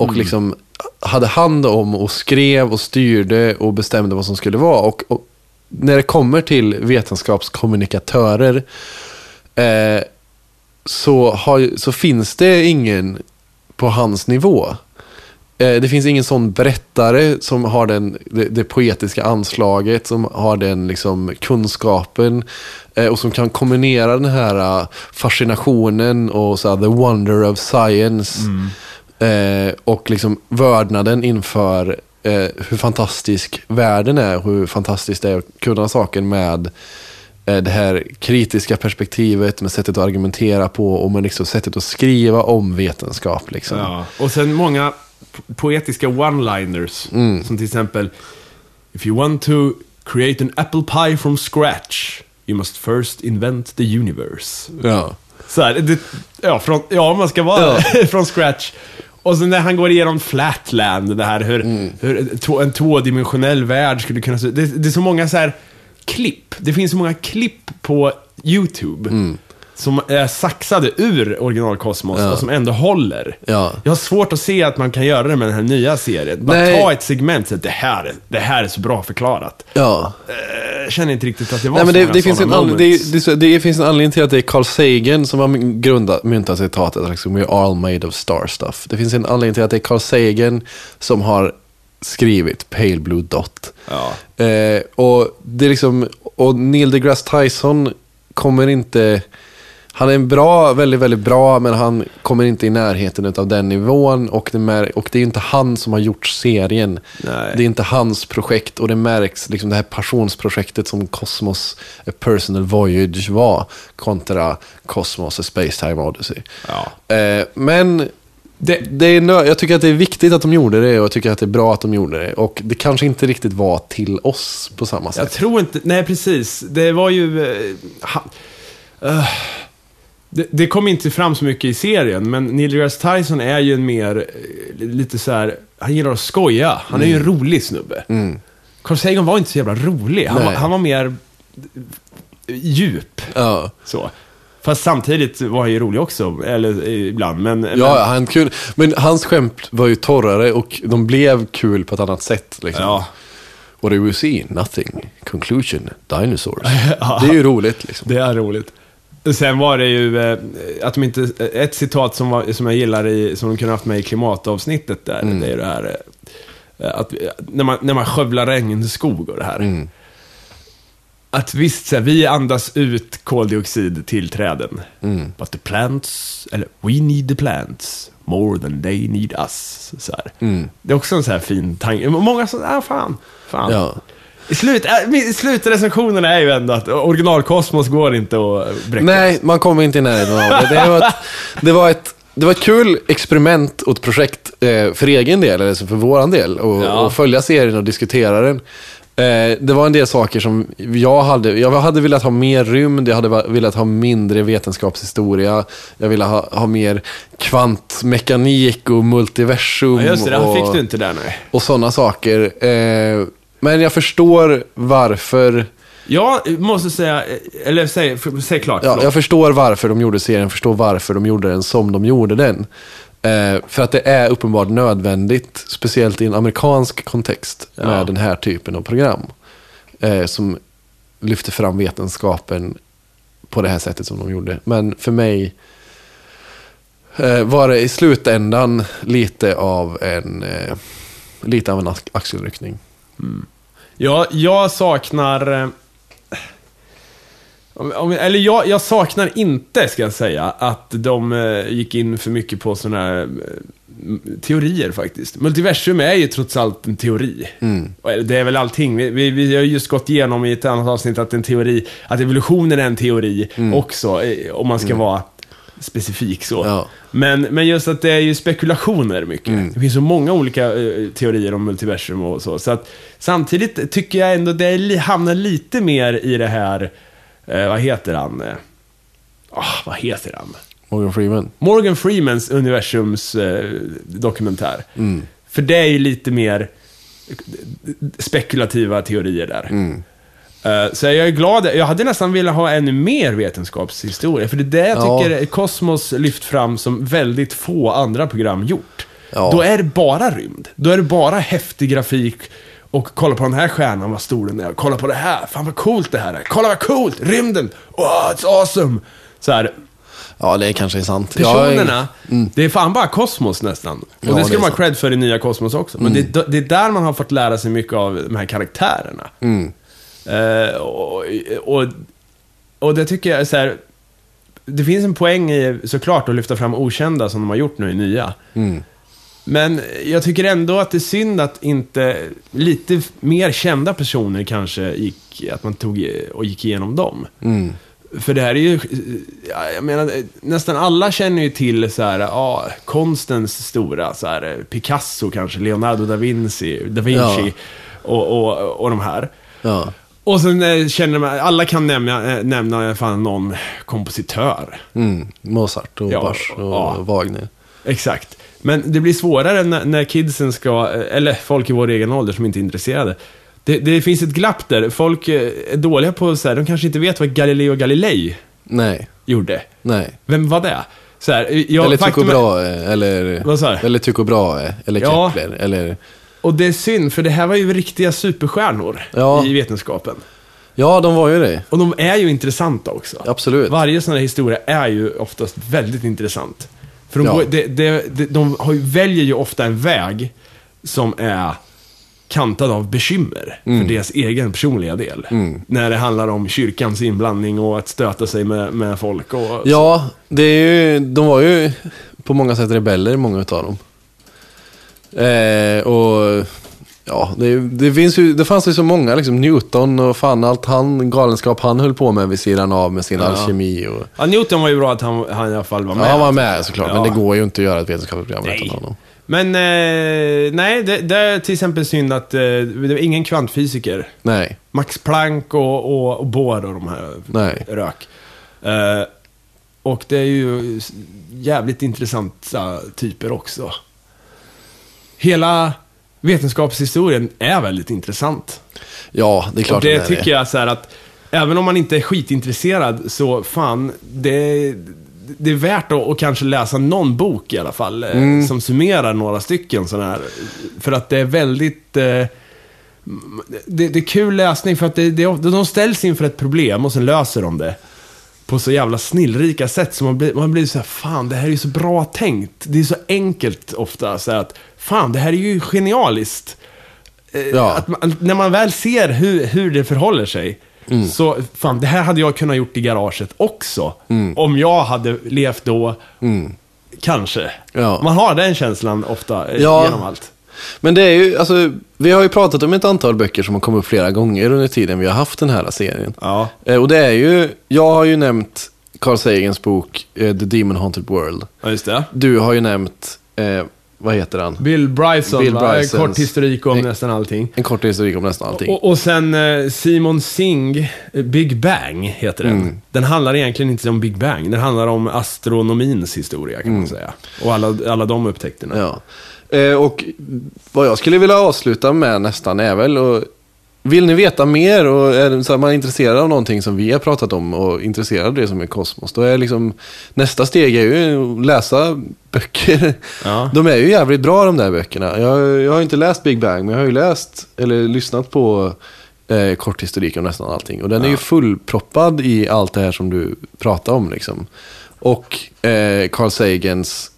och liksom hade hand om och skrev och styrde och bestämde vad som skulle vara. Och, och när det kommer till vetenskapskommunikatörer eh, så, har, så finns det ingen på hans nivå. Eh, Det finns ingen sån berättare som har den, det, det poetiska anslaget, som har den liksom, kunskapen eh, och som kan kombinera den här eh, fascinationen och så här, the wonder of science eh, och liksom vördnaden inför eh, hur fantastisk världen är hur fantastiskt det är att kunna saker med eh, det här kritiska perspektivet, med sättet att argumentera på och med liksom sättet att skriva om vetenskap. Liksom. Ja. Och sen många po- poetiska one-liners. Mm. Som till exempel If you want to create an apple pie from scratch You must first invent the universe. Ja. Så här, det, ja, från, ja, man ska vara [LAUGHS] från scratch. Och sen när han går igenom Flatland, det här hur, Mm. hur en tvådimensionell värld skulle kunna se. Det, det är så många så här klipp. Det finns så många klipp på YouTube. Mm. Som är saxade ur originalkosmos Ja. och som ändå håller. Ja. Jag har svårt att se att man kan göra det med den här nya serien. Bara Nej. ta ett segment och säga att det här, är- det här är så bra förklarat. ja. Jag känner inte riktigt att det var Nej, men det, det, finns en anledning, det, det, det finns en anledning till att det är Carl Sagan som har grundat, myntat citatet liksom, “We're all made of star stuff”. Det finns en anledning till att det är Carl Sagan som har skrivit “Pale Blue Dot”. Ja. Eh, och, det är liksom, och Neil deGrasse Tyson kommer inte... Han är en bra, väldigt, väldigt bra, men han kommer inte i närheten av den nivån. Och det, mär, och det är inte han som har gjort serien. Nej. Det är inte hans projekt och det märks, liksom det här passionsprojektet som Cosmos A Personal Voyage var kontra Cosmos A Space Time Odyssey. Ja. Eh, men Det, det är nö- jag tycker att det är viktigt att de gjorde det och jag tycker att det är bra att de gjorde det. Och det kanske inte riktigt var till oss på samma Jag sätt. tror inte, nej precis. Det var ju... eh, ha, eh, det, det kom inte fram så mycket i serien, men Neil deGrasse Tyson är ju en mer, eh, lite så här, han gillar att skoja. Han är ju en rolig snubbe. Carl Sagan var inte så jävla rolig. Han, var, Mm. Han var mer djup. Ja. Så. Fast samtidigt var han ju rolig också, eller eh, ibland. Men, men Ja, han kul. Men hans skämt var ju torrare och de blev kul på ett annat sätt. Liksom. Ja. What do we see? Nothing. Conclusion. Dinosaurs. [LAUGHS] Det är ju roligt liksom. Det är roligt. Sen var det ju eh, att de inte, ett citat som, var, som jag gillar i, som de kunde haft med i klimatavsnittet där, Mm. det är det här eh, att vi- när man, när man skövlar regnskog och det här. Mm. Att visst, så här, vi andas ut koldioxid till träden. Mm. But the plants, eller we need the plants more than they need us. Så. Mm. Det är också en så här fin tanke. Många som, ah fan, fan. Ja. Slut, äh, i slutrecensionen är ju ändå att originalkosmos går inte att bräcka. Nej, man kommer inte i närheten av det. Det var ett, [LAUGHS] det var ett, det var ett kul experiment och ett projekt eh, för egen del, eller för våran del. Och, Ja. och följa serien och diskutera den. Eh, det var en del saker som jag hade, jag hade velat ha mer rymd, jag hade velat ha mindre vetenskapshistoria, jag ville ha, ha mer kvantmekanik och multiversum. Ja, just det, det och, fick du inte där nej. och sådana saker. Eh, men jag förstår varför Jag måste säga, eller säg, säg klart. Ja, jag förstår varför de gjorde serien, förstår varför de gjorde den som de gjorde den. Eh, för att det är uppenbart nödvändigt, speciellt i en amerikansk kontext, Ja. med den här typen av program. Eh, som lyfter fram vetenskapen på det här sättet som de gjorde. Men för mig eh, var det i slutändan lite av en, eh, lite av en ax- axelryckning. Ja, jag saknar... eh, Om, eller jag, jag saknar inte, ska jag säga, att de eh, gick in för mycket på sådana här eh, teorier faktiskt. Multiversum är ju trots allt en teori. Och Det är väl allting. Vi, vi, vi har just gått igenom i ett annat avsnitt att en teori, att evolutionen är en teori också, eh, om man ska vara specifik så. Ja. Men, men just att det är ju spekulationer mycket. Det finns så många olika eh, teorier om multiversum och så. Så att samtidigt tycker jag ändå det li- hamnar lite mer i det här, eh, vad heter han? Ah, vad heter han? Morgan Freeman. Morgan Freemans universums eh, dokumentär. För det är ju lite mer spekulativa teorier där. Eh, så jag är glad. Jag hade nästan velat ha ännu mer vetenskapshistoria. För det är det jag Ja. tycker Kosmos lyft fram som väldigt få andra program gjort. Ja. Då är det bara rymd. Då är det bara häftig grafik. Och kolla på den här stjärnan, vad stor den är. Kolla på det här, fan vad coolt det här är. Kolla vad coolt, rymden! Wow, it's awesome! Så här, Ja, det kanske är sant. Är- Personerna, det är fan bara Kosmos nästan. Och Ja, det ska är de ha cred för i nya Kosmos också. Men det, det är där man har fått lära sig mycket av de här karaktärerna. Eh, och, och, och det tycker jag så här, Det finns en poäng i såklart att lyfta fram okända som de har gjort nu i nya. Men jag tycker ändå att det är synd att inte lite mer kända personer kanske gick, att man tog och gick igenom dem. För det här är ju, ja, jag menar, nästan alla känner ju till så här, ja, konstens stora, så här, Picasso kanske, Leonardo da Vinci, da Vinci Ja. och, och, och de här. Ja. Och sen eh, känner man, alla kan nämna, eh, nämna fan någon kompositör. Mm. Mozart och Ja, Bach och ja. Wagner. Exakt. Men det blir svårare när, när kidsen ska, eller folk i vår egen ålder som inte är intresserade. Det, det finns ett glapp där. Folk eh, är dåliga på så här, de kanske inte vet vad Galileo Galilei Nej, gjorde. nej. Vem var det? Så här, jag, eller Tycho faktum är- Brahe, eller... Vad sa du? Eller Tycho Brahe, eller Ja. Kepler, eller... Och det är synd, för det här var ju riktiga superstjärnor Ja. i vetenskapen. Ja, de var ju det. Och de är ju intressanta också. Absolut. Varje sån här historia är ju oftast väldigt intressant. För de, Ja. går, de, de, de, de har väljer ju ofta en väg som är kantad av bekymmer Mm. för deras egen personliga del. När det handlar om kyrkans inblandning och att stöta sig med, med folk och... Ja, det är ju, de var ju på många sätt rebeller, många utav dem. Eh, och ja, det, det, finns ju, det fanns ju så många, liksom Newton och fan allt han, galenskap han höll på med vid sidan av med sin Ja. alkemi. Och, Ja, Newton var ju bra att han, han i alla fall var ja, med. han var med såklart, Ja. men det går ju inte att göra ett vetenskapligt program Nej. utan honom. Men eh, nej, det, det är till exempel synd att eh, det var ingen kvantfysiker. Nej, Max Planck och, och, och Bohr och de här nej. rök. Eh, och det är ju jävligt intressanta typer också. Hela vetenskapshistorien är väldigt intressant. Ja, det är klart och det är tycker jag så att, även om man inte är skitintresserad, så fan, det, det är värt att, att kanske läsa någon bok i alla fall, eh, Mm. som summerar några stycken sådana här. För att det är väldigt... Eh, det, det är kul läsning för att det, det, de ställs inför ett problem och sen löser de det. På så jävla snillrika sätt så man blir, man blir så här, fan det här är ju så bra tänkt. Det är så enkelt ofta så att, fan det här är ju genialiskt. Eh, Ja. Man, när man väl ser hur, hur det förhåller sig, Mm. så fan det här hade jag kunnat gjort i garaget också. Mm. Om jag hade levt då, kanske. Ja. Man har den känslan ofta eh, Ja. genom allt. Men det är ju, alltså, vi har ju pratat om ett antal böcker som har kommit upp flera gånger under tiden vi har haft den här serien. Ja. Eh, Och det är ju, jag har ju nämnt Carl Sagans bok The Demon Haunted World. Ja, just det. Du har ju nämnt, eh, vad heter han? Bill Bryson, Bill va? Brysons- kort historik om Nej. nästan allting. En kort historik om nästan allting. Och, och sen eh, Simon Singh, eh, Big Bang heter den. Mm. Den handlar egentligen inte om Big Bang, den handlar om astronomins historia kan man säga. Och alla, alla de upptäckterna. Mm. Ja. Eh, och vad jag skulle vilja avsluta med nästan är väl, och, vill ni veta mer och är så här, man är intresserad av någonting som vi har pratat om och intresserad av det som är kosmos, då är liksom nästa steg är ju att läsa böcker. Ja. [LAUGHS] De är ju jävligt bra de där böckerna. Jag, jag har inte läst Big Bang, men jag har ju läst, eller lyssnat på eh, kort historik om nästan allting. Och den är ju fullproppad i allt det här som du pratar om liksom. Och eh, Carl Sagans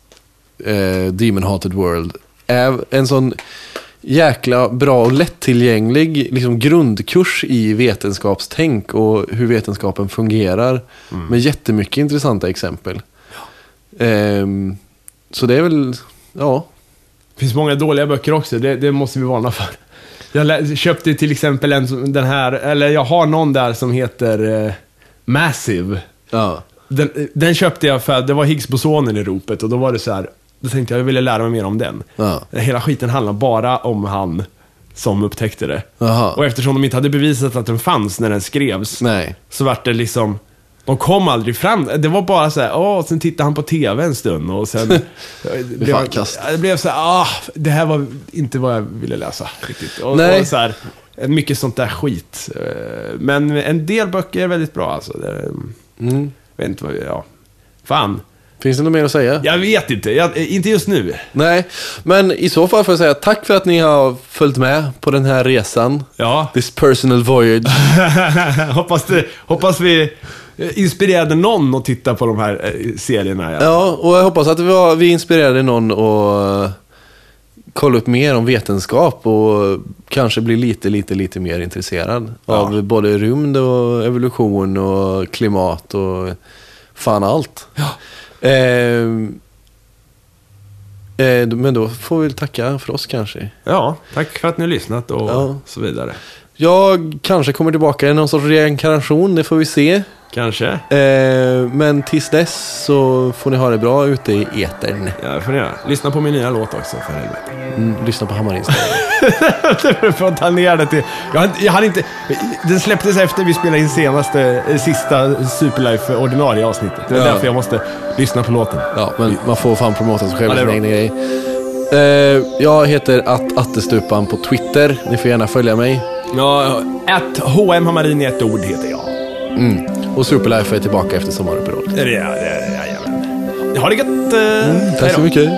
eh, Demon Haunted World är en sån jäkla bra och lättillgänglig liksom, grundkurs i vetenskapstänk och hur vetenskapen fungerar. Med jättemycket intressanta exempel. Ehm, så det är väl, ja. Det finns många dåliga böcker också, det, det måste vi varna för. Jag köpte till exempel en, den här, eller jag har någon där som heter eh, Massive. ja. Den, den köpte jag för att det var Higgs-bosonen i ropet och då var det så här. Då tänkte jag jag ville lära mig mer om den. Ja. Hela skiten handlar bara om han som upptäckte det. Jaha. Och eftersom de inte hade bevisat att den fanns när den skrevs, Nej. så vart det liksom... De kom aldrig fram. Det var bara så här, åh, sen tittade han på TV en stund och sen... [LAUGHS] det, blev, kast. det blev så här, ah, det här var inte vad jag ville läsa riktigt. Och, Nej. och så här, mycket sånt där skit. Eh, Men en del böcker är väldigt bra alltså. Mm. vet inte vad, ja. Fan. Finns det något mer att säga? Jag vet inte, jag, inte just nu. Nej, men i så fall får jag säga tack för att ni har följt med på den här resan. Ja. This personal voyage. [LAUGHS] hoppas, det, hoppas vi eh, inspirerade någon att titta på de här eh, serierna. Ja. Ja, och jag hoppas att vi, var, vi inspirerade någon att eh, kolla upp mer om vetenskap och kanske bli lite, lite, lite mer intresserad Ja. av både rymd och evolution och klimat och fan allt. Ja. Eh, eh, men då får vi tacka för oss kanske. Ja, tack för att ni har lyssnat och Ja. så vidare. Jag kanske kommer tillbaka i någon sorts reinkarnation, det får vi se. Kanske. Eh, men tills dess så får ni ha det bra ute i etern. Ja, det får ni göra. Lyssna på min nya låt också, för helvete. Mm, lyssna på Hammarins [LAUGHS] för att ta ner det till... Jag, jag hade inte... Den släpptes efter vi spelade in senaste, eh, sista Superlife ordinarie avsnittet. Det är Ja. därför jag måste lyssna på låten. Ja, men man får fan promota sig själv Ja, bra. egna grejer. Eh, jag heter att Attestupan på Twitter. Ni får gärna följa mig. Ja, ett HM Hammarin i ett ord heter jag. Mm. Och Superlife är tillbaka efter sommaruppehåll. Det är det, det är det, jajamän. Ha det gött! eh, Tack hej så mycket.